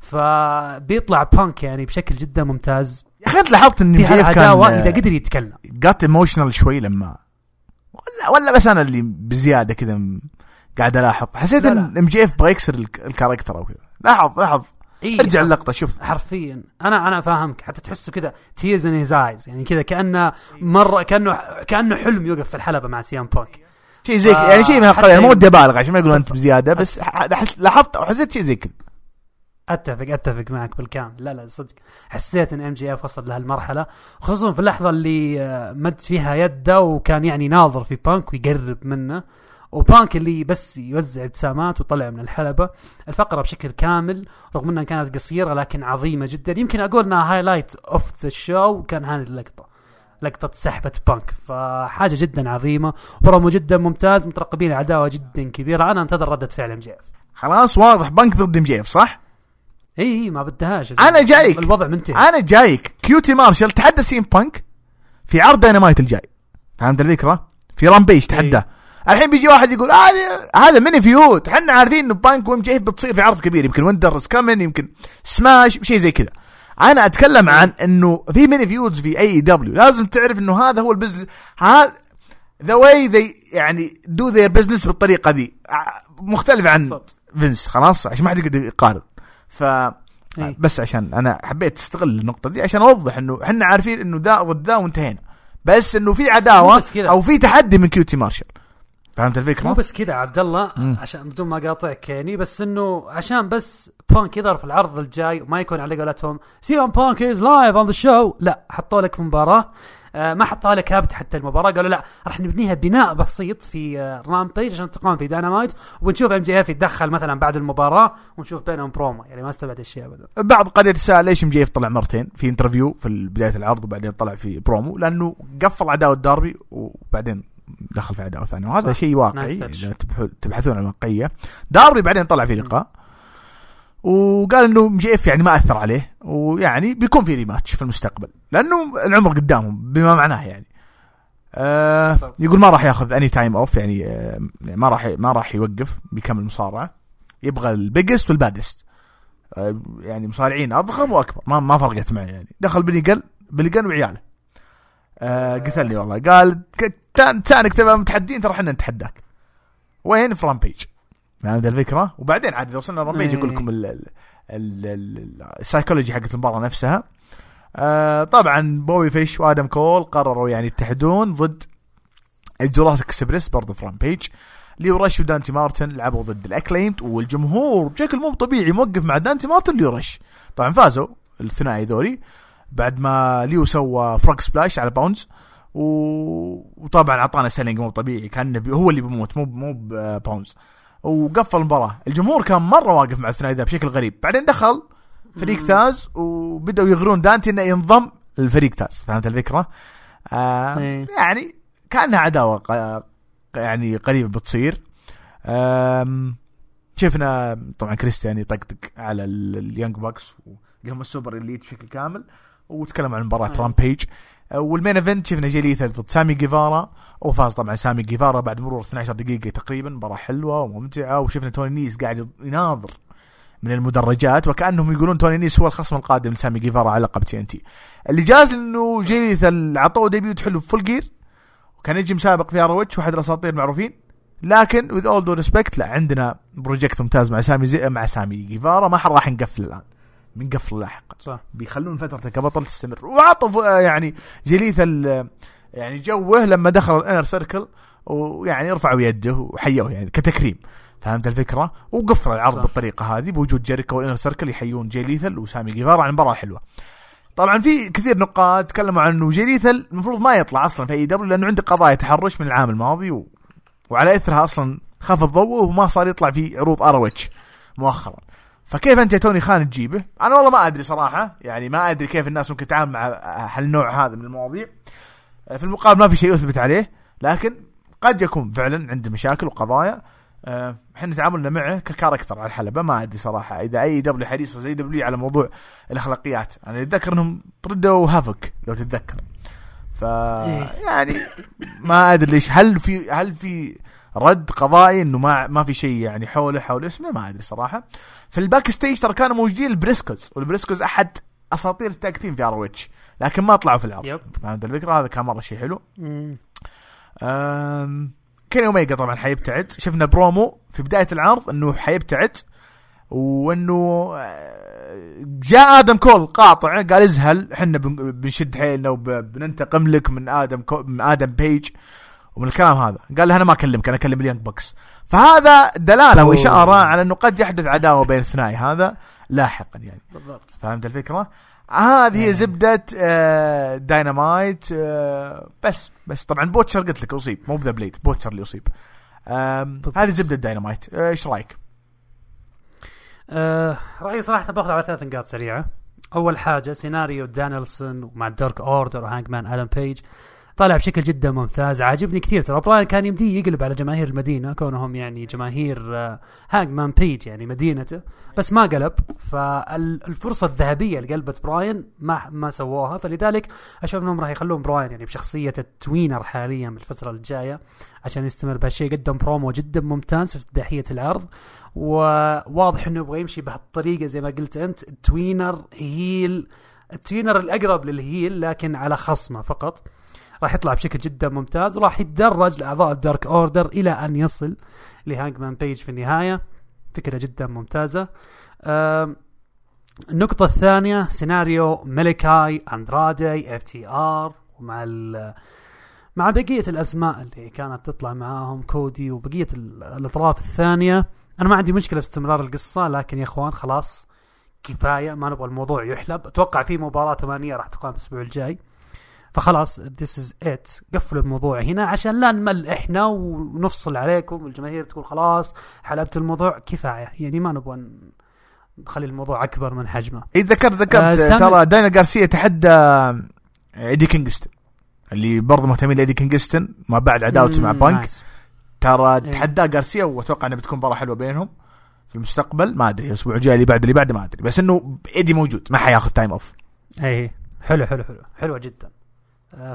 فبيطلع بانك يعني بشكل جدا ممتاز. يا أخي أنت لاحظت إن في هالعداوة كان إذا قدر يتكلم. جات emotional شوي لما ولا ولا بس أنا اللي بزيادة كذا قاعد ألاحظ. حسيت لا إن MJF بغى يكسر الك- ال character أو كذا. لاحظ لاحظ. إيه ارجع اللقطة شوف. حرفيا. أنا أنا فاهمك. حتى تحسه كذا tears in his eyes يعني كذا كأنه مره كانه كأنه حلم يوقف في الحلبة مع CM Punk شيء زي آه، يعني شيء من القبيل ما ي- ودي أبالغ عشان ما يقولون أنت بزيادة بس لاحظت أو حسيت شيء زي كذا. اتفق أتفق معك بالكامل. لا لا صدق. حسيت إن MJF وصل لهالمرحلة خصوصا في اللحظة اللي آه، مد فيها يده وكان يعني ناظر في بانك ويقرب منه وبانك اللي بس يوزع ابتسامات وطلع من الحلبة. الفقرة بشكل كامل رغم إنها كانت قصيرة لكن عظيمة جدا. يمكن أقول إنها highlight of the show كان هذه اللقطة لقطة سحبة بانك. فحاجة جدا عظيمة برومو جدا ممتاز مترقبين عداوة جدا كبيرة. أنا أنتظر ردة فعل MJF خلاص واضح. بانك ضد MJF صح؟ إي ما بدهاش أنا جايك. الوضع منتهي. أنا جايك. كيوتي مارشال تحدى CM Punk في عرض داينامايت الجاي. فهمت الفكرة؟ في رامبيج تحداه الحين بيجي واحد يقول هذا هذا mini feud إحنا عارفين إنه بانك و MJ بتصير في عرض كبير. يمكن Winter Is Coming يمكن سماش شيء زي كذا. أنا أتكلم عن إنه في mini feuds في AEW لازم تعرف إنه هذا هو ال business. هذا the way they يعني do their business بالطريقة دي مختلف عن. فينس خلاص؟ عشان ما حد يقدر يقارن. ف إيه. بس عشان أنا حبيت أستغل النقطة دي عشان أوضح إنه إحنا عارفين إنه ذا ضد ذا وانتهينا بس إنه في مو عداوه بس. أو في تحدي من كيوتي مارشال فهمت مو الفكرة؟ بس كذا عبد الله. عشان بدون ما اقاطعك يعني بس إنه عشان بس بانك يظهر في العرض الجاي وما يكون على قولتهم CM Punk is live on the show لا حطوا لك في مباراة ما حطوا لك hype حتى المباراة. قالوا لا راح نبنيها بناء بسيط في آه رامبيج عشان تقام في داينامايت ونشوف MJF يتدخل مثلا بعد المباراة ونشوف بينهم برومو. يعني ما استبعد الشيء ابدا. بعض قد يتساءل ليش MJF طلع مرتين في interview في بداية العرض وبعدين طلع في برومو؟ لأنه قفل عداوة داربي وبعدين دخل في عداوة ثانية. وهذا. شيء واقعي. إذا تبحث- تبحثون عن الواقعيه داربي بعدين طلع في لقاء. وقال إنه MJF يعني ما أثر عليه ويعني بيكون في rematch في المستقبل لأنه العمر قدامهم بما معناه يعني. آه يقول ما راح ياخذ any time off يعني آه ما راح ما راح يوقف بيكمل مصارعه يبغى ال biggest وال baddest آه يعني مصارعين أضخم وأكبر ما ما فرقت معي يعني. دخل بني قل بني قل وعياله. آه قتل لي والله. قال ك- كان تسانك تبغى متحدين ترى إحنا نتحداك. وين؟ في رامبيج فهمت الفكرة. وبعدين عاد إذا وصلنا رامبيج إيه. يقول لكم ال- ال- ال- ال- السايكولوجي حقت المباراة نفسها. آه طبعا بوبي فيش وآدم كول قرروا يعني يتحدون ضد الجوراسيك اكسبريس برضه في رامبيج ليو رش ودانتي مارتن لعبوا ضد الاكليمد والجمهور بشكل مو طبيعي موقف مع دانتي مارتن ليو رش طبعا فازوا الثنائي ذولي بعد ما ليو سوى frog splash على باونز و... وطبعا أعطانا selling مو طبيعي كان. هو اللي بيموت مو مو باونز وقفل المباراة. الجمهور كان مرة واقف مع الثنائي ذا بشكل غريب. بعدين دخل فريق تاز وبدأوا يغرون دانتي إنه ينضم للفريق تاز. فهمت الفكرة؟ آه إيه. يعني كأنها عداوة يعني قريبة بتصير. شفنا طبعا كريستيان يطقطق على ال- اليانج باكس اللي هم السوبر إليت بشكل كامل. وتكلم عن مباراة أيوة. رامبيج. وال main event شفنا جي ليثل ضد سامي جيفارا وفاز طبعا سامي جيفارا بعد مرور 12 دقيقة تقريبا. مباراة حلوة وممتعة. وشفنا توني نيس قاعد يناظر من المدرجات وكأنهم يقولون توني نيس هو الخصم القادم لسامي جيفارا على لقب TNT. اللي جاز إنه جي ليثل عطوه debut حلو Full Gear وكان يجي مسابق في ROH واحد الأساطير المعروفين لكن with all due respect لا عندنا project ممتاز مع سامي زي مع سامي جيفارا ما راح نقفل الآن. بنقفل لاحقا صح بيخلون فترته كبطل تستمر وعطوا آه، يعني جي ليثل يعني جوه لما دخل ال Inner Circle ويعني رفعوا يده وحيوه يعني كتكريم فهمت الفكرة؟ وقفل العرض صح. بالطريقة هذه بوجود جيريكو وال Inner Circle يحيون جي ليثل وسامي جيفارا عن مباراة حلوة. طبعا في كثير نقاد تكلموا عن إنه جي ليثل المفروض ما يطلع أصلا في AEW لأنه عنده قضايا تحرش من العام الماضي و... وعلى إثرها أصلا خفض ضوءه وما صار يطلع في عروض ROH مؤخرا. فكيف أنت يا توني خان تجيبه؟ أنا والله ما أدري صراحة يعني ما أدري كيف الناس ممكن تتعامل مع هالنوع هذا من المواضيع. في المقابل ما في شيء يثبت عليه لكن قد يكون فعلا عنده مشاكل وقضايا آه، إحنا تعاملنا معه ك character على الحلبة ما أدري صراحة إذا AEW حريصه زي WWE على موضوع الأخلاقيات أنا أتذكر إنهم ردوا هافك لو تتذكر ف إيه. يعني ما أدري ليش هل في هل في رد قضائي إنه ما ما في شيء يعني حوله حول اسمه ما أدري صراحة. في ال backstage ترى كانوا موجودين البريسكوز والبريسكوز أحد أساطير ال tag team في ROH لكن ما طلعوا في العرض yep. فهمت الفكرة؟ هذا كان مرة شيء حلو. أم، كيني أوميجا طبعا حيبتعد. شفنا برومو في بداية العرض إنه حيبتعد وإنه آه، جاء آدم كول قاطع قال ازهل إحنا بن- بنشد حيلنا وبننتقم لك من آدم كو من آدم بيج. ومن الكلام هذا قال له أنا ما أكلمك أنا أكلم ال Young Bucks فهذا دلالة. وإشارة على انه قد يحدث عداوة بين الثنائي هذا لاحقا يعني بالضبط فهمت الفكرة؟ هذه هي إيه. زبدة آه، داينامايت آه، بس بس طبعا بوتشر قلت لك أصيب مو ب The Blade بوتشر اللي أصيب. هذه زبدة داينامايت آه، إيش رأيك؟ آه رأيي صراحة باخذ على ثلاث نقاط سريعة أول حاجة سيناريو دانيلسون مع ال Dark Order وهانج مان آدم بيج طالع بشكل جدا ممتاز. عاجبني كثير. ترى براين كان يمديه يقلب على جماهير المدينة كونهم يعني جماهير آه، هانج مان بيج يعني مدينته بس ما قلب. فالفرصة الذهبية اللي قلبت براين ما ما سووها. فلذلك أشوف إنهم راح يخلون براين يعني بشخصية ال tweener حاليا بالفترة الجاية عشان يستمر بهالشيء. قدم برومو جدا ممتاز في افتتاحيه العرض. وواضح إنه يبغى يمشي بهالطريقة زي ما قلت أنت. tweener heel ال tweener الأقرب لل heel لكن على خصمه فقط. راح يطلع بشكل جدا ممتاز وراح يتدرج لأعضاء ال Dark Order إلى أن يصل لهانجمان بيج في النهاية. فكرة جدا ممتازة. النقطة الثانية سيناريو ملكاي أندرادي FTR ومع مع بقية الأسماء اللي كانت تطلع معاهم كودي وبقية ال- الأطراف الثانية. أنا ما عندي مشكلة في استمرار القصة لكن يا إخوان خلاص كفاية ما نبغى الموضوع يحلب. أتوقع في مباراة ثمانية راح تقام الأسبوع الجاي. فخلاص this is it. قفلوا الموضوع هنا عشان لا نمل إحنا ونفصل عليكم. والجماهير تقول خلاص حلبت الموضوع. كفاية. يعني ما نبغى نخلي الموضوع أكبر من حجمه. اي ذكرت ذكرت. آه، ترى دانيال جارسيا تحدى إيدي كينغستون. اللي برضه مهتمين لإيدي كينغستون ما بعد عداوته مع بانك. nice. ترى إيه. تحداه جارسيا وأتوقع إنها بتكون مباراة حلوة بينهم في المستقبل. ما أدري الأسبوع الجاي اللي بعد اللي بعده ما أدري. بس إنه إيدي موجود ما حياخذ time off اي حلو حلو حلو. حلوة جدا. آه،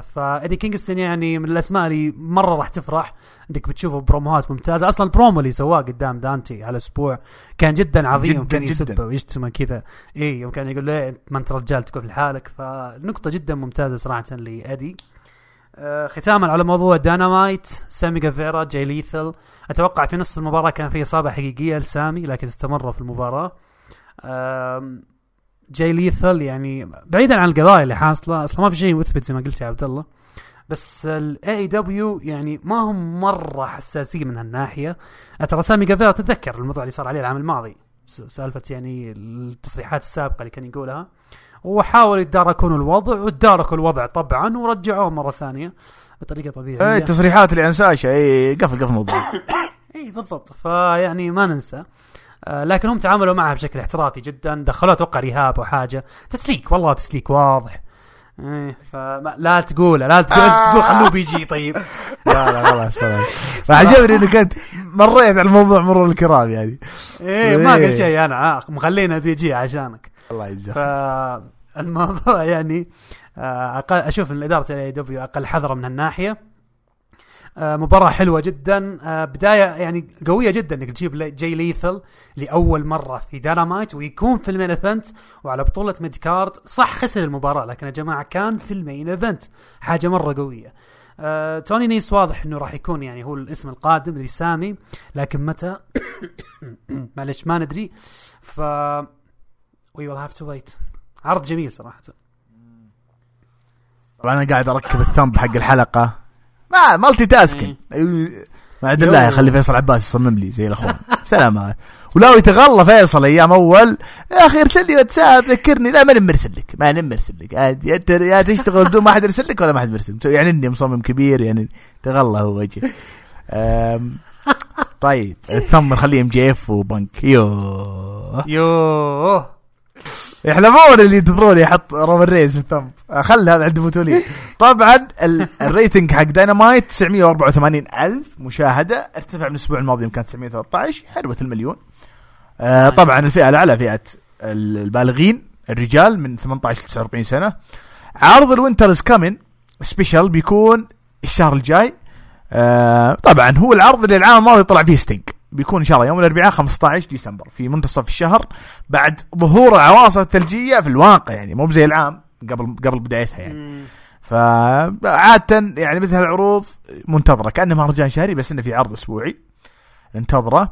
فايدي كينغستون يعني من الأسماء اللي مرة راح تفرح. إنك بتشوفه بروموهات ممتازة. أصلا البرومو اللي سواه قدام دانتي على أسبوع كان جدا عظيم جداً كان. يسبه ويشتمه كذا. اي يوم كان يقول له ما أنت رجال تقف لحالك. فنقطة جدا ممتازة صراحة لإدي. آه، ختاما على موضوع دانامايت سامي جافيرا جاي ليثل. أتوقع في نص المباراة كان في إصابة حقيقية لسامي لكن استمر في المباراة. آم، جاي ليثل يعني بعيدا عن القضايا اللي حاصلة أصلا ما في شيء مثبت زي ما قلت يا عبد الله. بس ال AEW يعني ما هم مرة حساسين من هالناحية. ترى سامي جافيرا تتذكر الموضوع اللي صار عليه العام الماضي سالفة يعني التصريحات السابقة اللي كان يقولها. وحاولوا يتداركون الوضع وتداركوا الوضع طبعا ورجعوه مرة ثانية بطريقة طبيعية. أي تصريحات اللي انساشه اي قفل قفل الموضوع. إي بالضبط. فيعني ما ننسى. آه لكن هم تعاملوا معها بشكل احترافي جدا. دخلوه أتوقع rehab أو حاجة. تسليك والله تسليك واضح. إيه فلا تقوله لا تقول انت تقول خلوه بيجي طيب. لا لا خلاص خلاص فعجبني إنك أنت مريت على الموضوع مرور الكرام يعني. إيه ما إيه. قلت شيء أنا آه مخلينا بيجي عشانك. الله يجزاك. فالموضوع يعني آه، أقل أشوف إن إدارة ال AEW أقل حذرا من هالناحية. آه، مباراة حلوة جدا. آه، بداية يعني قوية جدا إنك تجيب جاي ليثل لأول مرة في داينامايت ويكون في ال main event وعلى بطولة mid-card. صح خسر المباراة لكن يا جماعة كان في ال main event. حاجة مرة قوية. آه، توني نيس واضح إنه راح يكون يعني هو الاسم القادم لسامي لكن متى؟ معلش ما ندري. ف we will have to wait عرض جميل صراحة. طبعا أنا قاعد أركب ال thumb حق الحلقة. ما multitasking ما عاد الله. يخلي فيصل عباس يصمم لي زي الأخوان. سلام. ولو يتغلى فيصل أيام أول يا أخي ارسل لي واتساب ذكرني. لا ما مرسل لك ما مرسل لك. يا تشتغل بدون ما حد يرسل لك ولا ما حد يرسل يعني إني مصمم كبير يعني تغلى هو وجهي. طيب الثمب نخليه ام جي إف وبنك. يو يوه. يحلمون اللي ينتظرون يحط رومان ريز الثمب خل هذا عند بوتولين طبعا ال- ال rating حق داينامايت 984 ألف مشاهدة. ارتفع من الأسبوع الماضي يوم كانت 913 حلوة المليون. آه nice. طبعا الفئة الأعلى فئة ال- البالغين الرجال من 18 ل 49 سنة. عرض ال Winter Is Coming special بيكون الشهر الجاي. آه طبعا هو العرض اللي العام الماضي طلع فيه ستينج بيكون إن شاء الله يوم الأربعاء 15 ديسمبر في منتصف الشهر بعد ظهور العواصف الثلجية في الواقع يعني مو زي العام قبل قبل بدايتها يعني. فعادة يعني مثل العروض منتظرة كأنه مهرجان شهري بس إنه في عرض أسبوعي ننتظره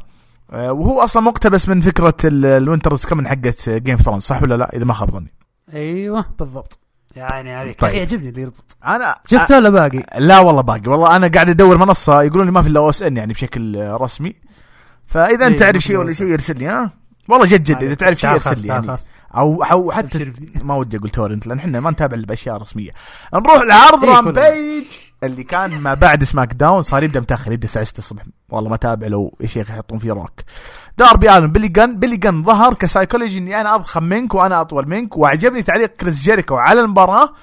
آه، وهو أصلا مقتبس من فكرة ال- ال Winter Is Coming حقت Game of Thrones صح ولا لا إذا ما خاب ظني أيوه بالضبط يعني عليك طيب. طيب. يعجبني اللي يربط أنا شفته ولا باقي؟ لا والله باقي والله أنا قاعد أدور منصة يقولون لي ما في إلا OSN يعني بشكل آه، رسمي فإذا انت إيه، تعرف شيء ولا. شيء يرسل لي ها والله جد جد إذا. تعرف شيء خلاص، لي يعني. أو أو حتى. ما ودي أقول torrent لأن إحنا ما نتابع إلا بأشياء رسمية نروح لعرض إيه، رامبيج اللي كان ما بعد سماك داون صار يبدأ متأخر يبدأ الساعة 6 الصبح والله ما تابع لو يا شيخ يحطون فيه روك داربي الن بيلي جن بيلي جن ظهر كسايكولوجي إني أنا أضخم منك وأنا أطول منك وأعجبني تعليق كريس جيريكو على المباراة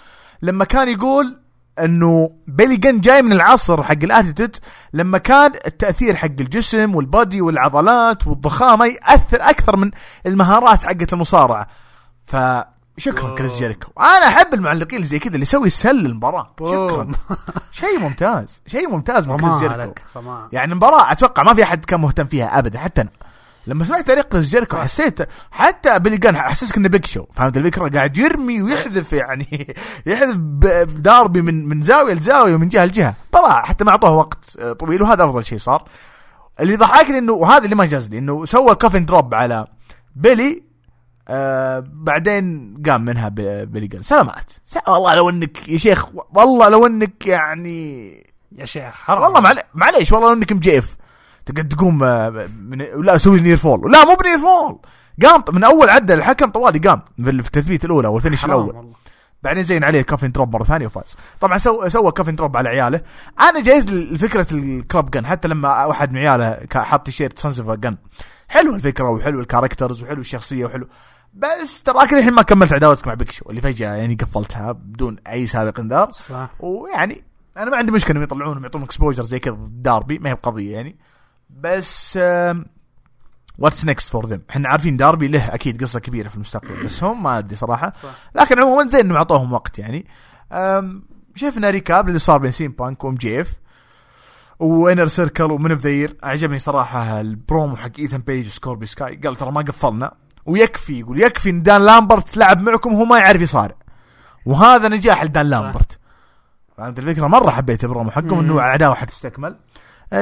لما كان يقول انه بيلي جن جاي من العصر حق ال attitude لما كان التأثير حق الجسم وال body والعضلات والضخامة يأثر أكثر من المهارات حقت المصارعة. فشكرا واو. كريس جيريكو. أنا أحب المعلقين اللي زي كذا اللي يسوي ال sell المباراة. شكرا. شيء ممتاز. شيء ممتاز من كريس جيريكو. يعني المباراة أتوقع ما في أحد كان مهتم فيها ابدا حتى أنا. لما سمعت تعليق كريس جيريكو صح. حسيت حتى بيلي جان حسسك إنه بيج شو. فهمت الفكرة؟ قاعد يرمي ويحذف يعني. يحذف داربي من من زاوية لزاوية ومن جهة لجهة. مباراه حتى ما اعطوه وقت آه، طويل وهذا أفضل شيء صار. اللي ضحكني انه وهذا اللي ما جاز لي إنه سوى coffin drop على بيلي آه بعدين قام منها بيلي جان. سلامات. والله لو إنك يا شيخ والله لو إنك يعني يا شيخ حرام. والله معلي- معليش والله لو إنك مجيف تقعد تقوم آه، من لا سوي near fall لا مو ب near fall قام من أول عدى الحكم طوالي قام في التثبيت الأولى وال finish الأول. والله. بعدين زين عليه coffin drop مرة ثانية وفاز. طبعا سوى سوى coffin drop على عياله. أنا جايز لفكرة ال club جن حتى لما واحد من عياله حاط تيشيرت Sons of Gunn حلوة الفكرة وحلو ال characters وحلو الشخصية وحلو. بس تراك الحين ما كملت عداوتك مع بيج شو اللي فجأة يعني قفلتها بدون أي سابق انذار. صح. ويعني أنا ما عندي مشكلة إنهم يطلعونهم يعطون exposure زي كذا داربي ما هي بقضية يعني. بس what's next for them إحنا عارفين داربي له أكيد قصة كبيرة في المستقبل بس هم ما أدري صراحة. صح. لكن عموما زين انهم أعطوهم وقت يعني. شفنا recap اللي صار بين سي ام بانك وام جي إف وانر سيركل و Men of the عجبني صراحة البرومو حق ايثن بيج وسكوربي سكاي. قال ترى ما قفلنا. ويكفي يقول يكفي إن دان لامبرت لعب معكم وهو ما يعرف يصارع. وهذا نجاح لدان لامبرت. فهمت الفكرة؟ مرة حبيت البرومو حقهم. إنه عداوه حتستكمل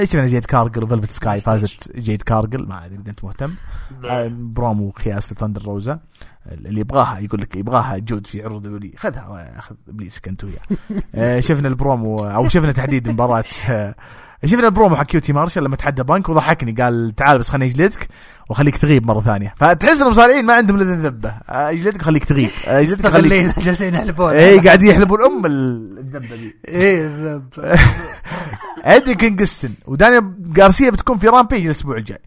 شفنا جيد كارجل وفلفت سكاي فازت جيد كارجل ما أدري إذا أنت مهتم. آه، برومو خياس لثندر روزا. اللي يبغاها يقول لك يبغاها جود في عروض دولي خذها اخذ ابليسك انت وياه آه، شفنا البرومو أو شفنا تحديد مباراة آه، شفنا البرومو حق كيوتي مارشال لما تحدى بانك وضحكني قال تعال بس خليني أجلدك واخليك تغيب مرة ثانية. فتحس المصارعين ما عندهم إلا الذبة. آه، أجلدك وخليك تغيب. آه، أجلدك وخليك جالسين يحلبون. اي قاعدين يحلبون أم الذبة دي. إيه الذب. ادي كينغستون. ودانيال جارسيا بتكون في رامبيج الأسبوع الجاي.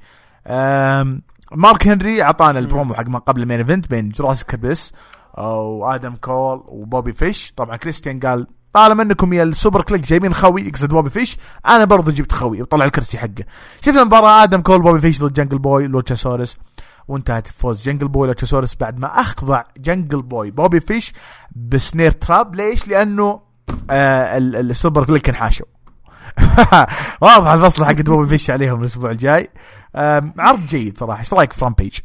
مارك هنري أعطانا البرومو حق ما قبل ال main event بين جوراسيك إكسبريس وآدم كول وبوبي فيش. طبعا كريستيان قال طالما إنكم يا السوبر كليك جايبين خوي يقصد بوبي فيش أنا برضه جبت خوي. وطلع الكرسي حقه. شفنا مباراة آدم كول بوبي فيش ضد جنجل بوي لوتشاسورس وانتهت بفوز جنجل بوي لوتشاسورس بعد ما أخضع جنجل بوي. بوبي فيش ب snare trap. ليش؟ لأنه آه ال- ال- السوبر كليك انحاشوا واضح الفصل حق بوبي فيش عليهم الأسبوع الجاي. عرض جيد صراحة. إيش رأيك في رامبيج؟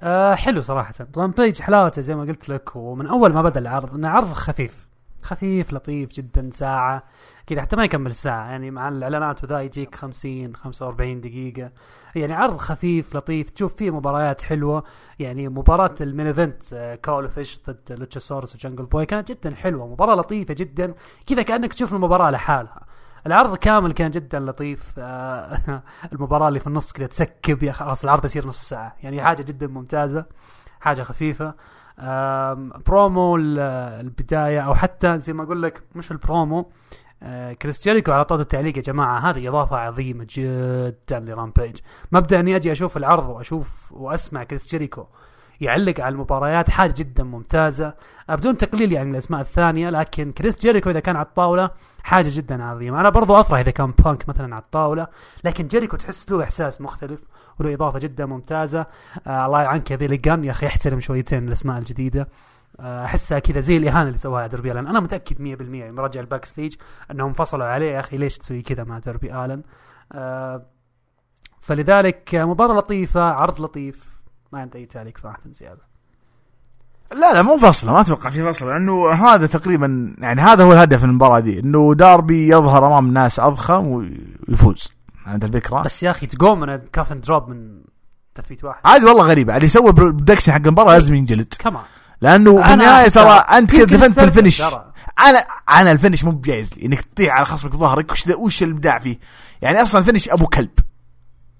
آه حلو صراحة. رامبيج حلاوته زي ما قلت لك ومن أول ما بدأ العرض إنه عرض خفيف. خفيف لطيف جدا ساعة كذا حتى ما يكمل ساعة يعني مع الإعلانات وذا يجيك 50 45 دقيقة. يعني عرض خفيف لطيف. تشوف فيه مباريات حلوة. يعني مباراة ال main event آه، كول فيش ضد لوتشاسورس وجنجل بوي كانت جدا حلوة. مباراة لطيفة جدا. كذا كأنك تشوف المباراة لحالها. العرض كامل كان جدا لطيف. آه، المباراة اللي في النص كذا ت skip. يا خلاص العرض يصير نص ساعة. يعني حاجة جدا ممتازة حاجة خفيفة. آم، برومو ال- البداية أو حتى زي ما أقول لك مش البرومو. آه، كريس جيريكو على طاولة التعليق يا جماعة هذه إضافة عظيمة جدا لرامبيج. مبدأ إني أجي أشوف العرض وأشوف وأسمع كريس جيريكو يعلق على المباريات حاجة جدا ممتازة. آه، بدون تقليل يعني من الأسماء الثانية لكن كريس جيريكو إذا كان على الطاولة حاجة جدا عظيمة. أنا برضو أفرح إذا كان بانك مثلا على الطاولة لكن جيريكو تحس له إحساس مختلف وله إضافة جدا ممتازة. آه الله يعنك يا بيلي يا أخي احترم شويتين الأسماء الجديدة. آه، أحسها كذا زي الإهانة اللي سواها دربي آلن. أنا متأكد 100% يوم رجع ال backstage أنهم انفصلوا عليه. يا أخي ليش تسوي كذا مع دربي آلن؟ آه، فلذلك مباراة لطيفة عرض لطيف. ما عندي أي تعليق صراحة زيادة. لا لا مو فصله ما أتوقع في فصل لأنه هذا تقريبا يعني هذا هو الهدف من المباراة دي إنه داربي يظهر أمام الناس أضخم ويفوز عند الفكرة؟ بس يا أخي تقوم من coffin drop من تثبيت واحد. عادي والله غريبة اللي يسوي production حق المباراة لازم ينجلد. كمان لأنه في النهاية. ترى أنت كذا دفنت ال finish. أنا أنا ال finish مو بجايز لي إنك تطيح على خصمك بظهرك وش وش الابداع فيه؟ يعني أصلا ال finish أبو كلب.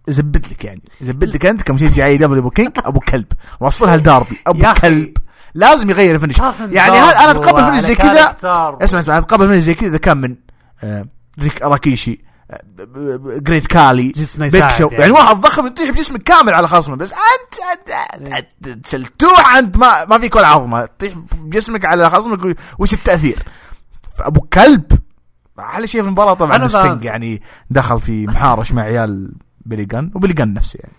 زبد لك يعني. زبد لك أنت كمشجع آي دبليو أبو كينج أبو كلب. وصلها لداربي. أبو. كلب. لازم يغير ال finish. coffin يعني هذا أنا أتقبل finish زي كذا. اسمع اسمع. أتقبل finish زي كذا إذا كان من آه، ريك راكيشي آه، جريت كالي جسمه يساعد شو. يعني. يعني واحد ضخم يطيح بجسمك كامل على خصمه بس أنت سلتوح أنت. ما ما فيك ولا عظمة. تطيح بجسمك على خصمك وش التأثير؟ أبو كلب. أحلى شيء في المباراة طبعا فاهم. يعني دخل في محارش مع عيال بيلي جن وبيلي جن نفسه يعني.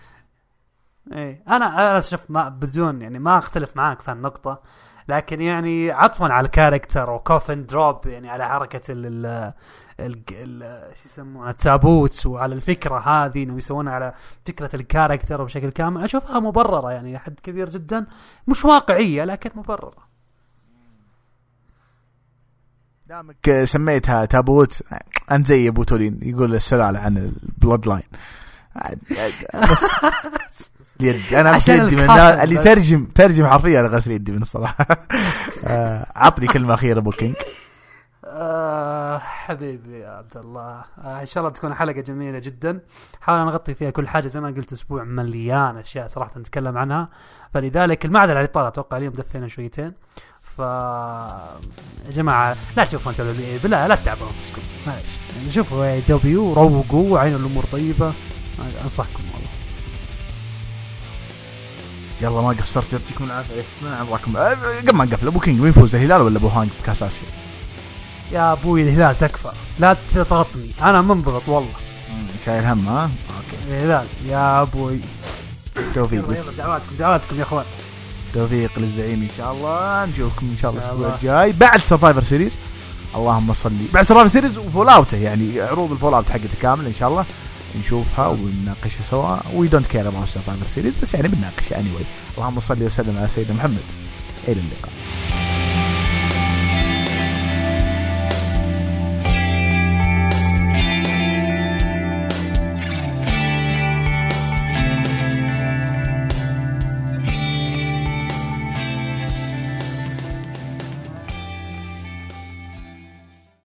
إيه أنا أنا شوف ما بدون يعني ما أختلف معاك في هالنقطة لكن يعني عطفا على ال character و coffin drop يعني على حركة ال ال شو يسمونه التابوت وعلى الفكرة هذه انه يسوونها على فكرة ال character بشكل كامل. أشوفها مبررة يعني لحد كبير جدا. مش واقعية لكن مبررة. دامك سميتها تابوت أنت زي أبو تولين يقول السلالة عن ال Bloodline بس اليد أنا عشان غسل يدي من اللي بس. ترجم ترجم حرفيا أنا غسل يدي من الصراحة. آه، عطني كلمة أخيرة أبو كينج. آه حبيبي يا عبد الله. آه إن شاء الله تكون حلقة جميلة جدا. حاولنا نغطي فيها كل حاجة. زي ما قلت أسبوع مليان أشياء صراحة نتكلم عنها. فلذلك المعدل على الإطالة أتوقع اليوم دفينا شويتين. ف يا جماعة لا تشوفون W بالله لا تتعبوا أنفسكم. معلش شوفوا AEW وروقوا وعينوا الأمور طيبة. أنصحكم والله. يلا ما قصرت يعطيكم العافية. يسمع عمركم آه، قبل ما نقفل أبو كينج مين يفوز الهلال ولا أبو هانج بكاس آسيا؟ يا أبوي الهلال تكفى. لا تضغطني. أنا منضغط والله. شايل هم ها؟ okay. الهلال. يا أبوي. توفيق. يلا يلا دعواتكم دعواتكم يا أخوان. توفيق للزعيم إن شاء الله. نشوفكم إن شاء الله الأسبوع. الجاي. بعد Survivor Series اللهم صل. بعد Survivor Series و full اوته يعني عروض ال full out حقته كاملة إن شاء الله. نشوفها ونناقشها سوا. we don't care about Survivor Series بس يعني بنناقشها anyway. اللهم صل وسلم على سيدنا محمد. إلى اللقاء.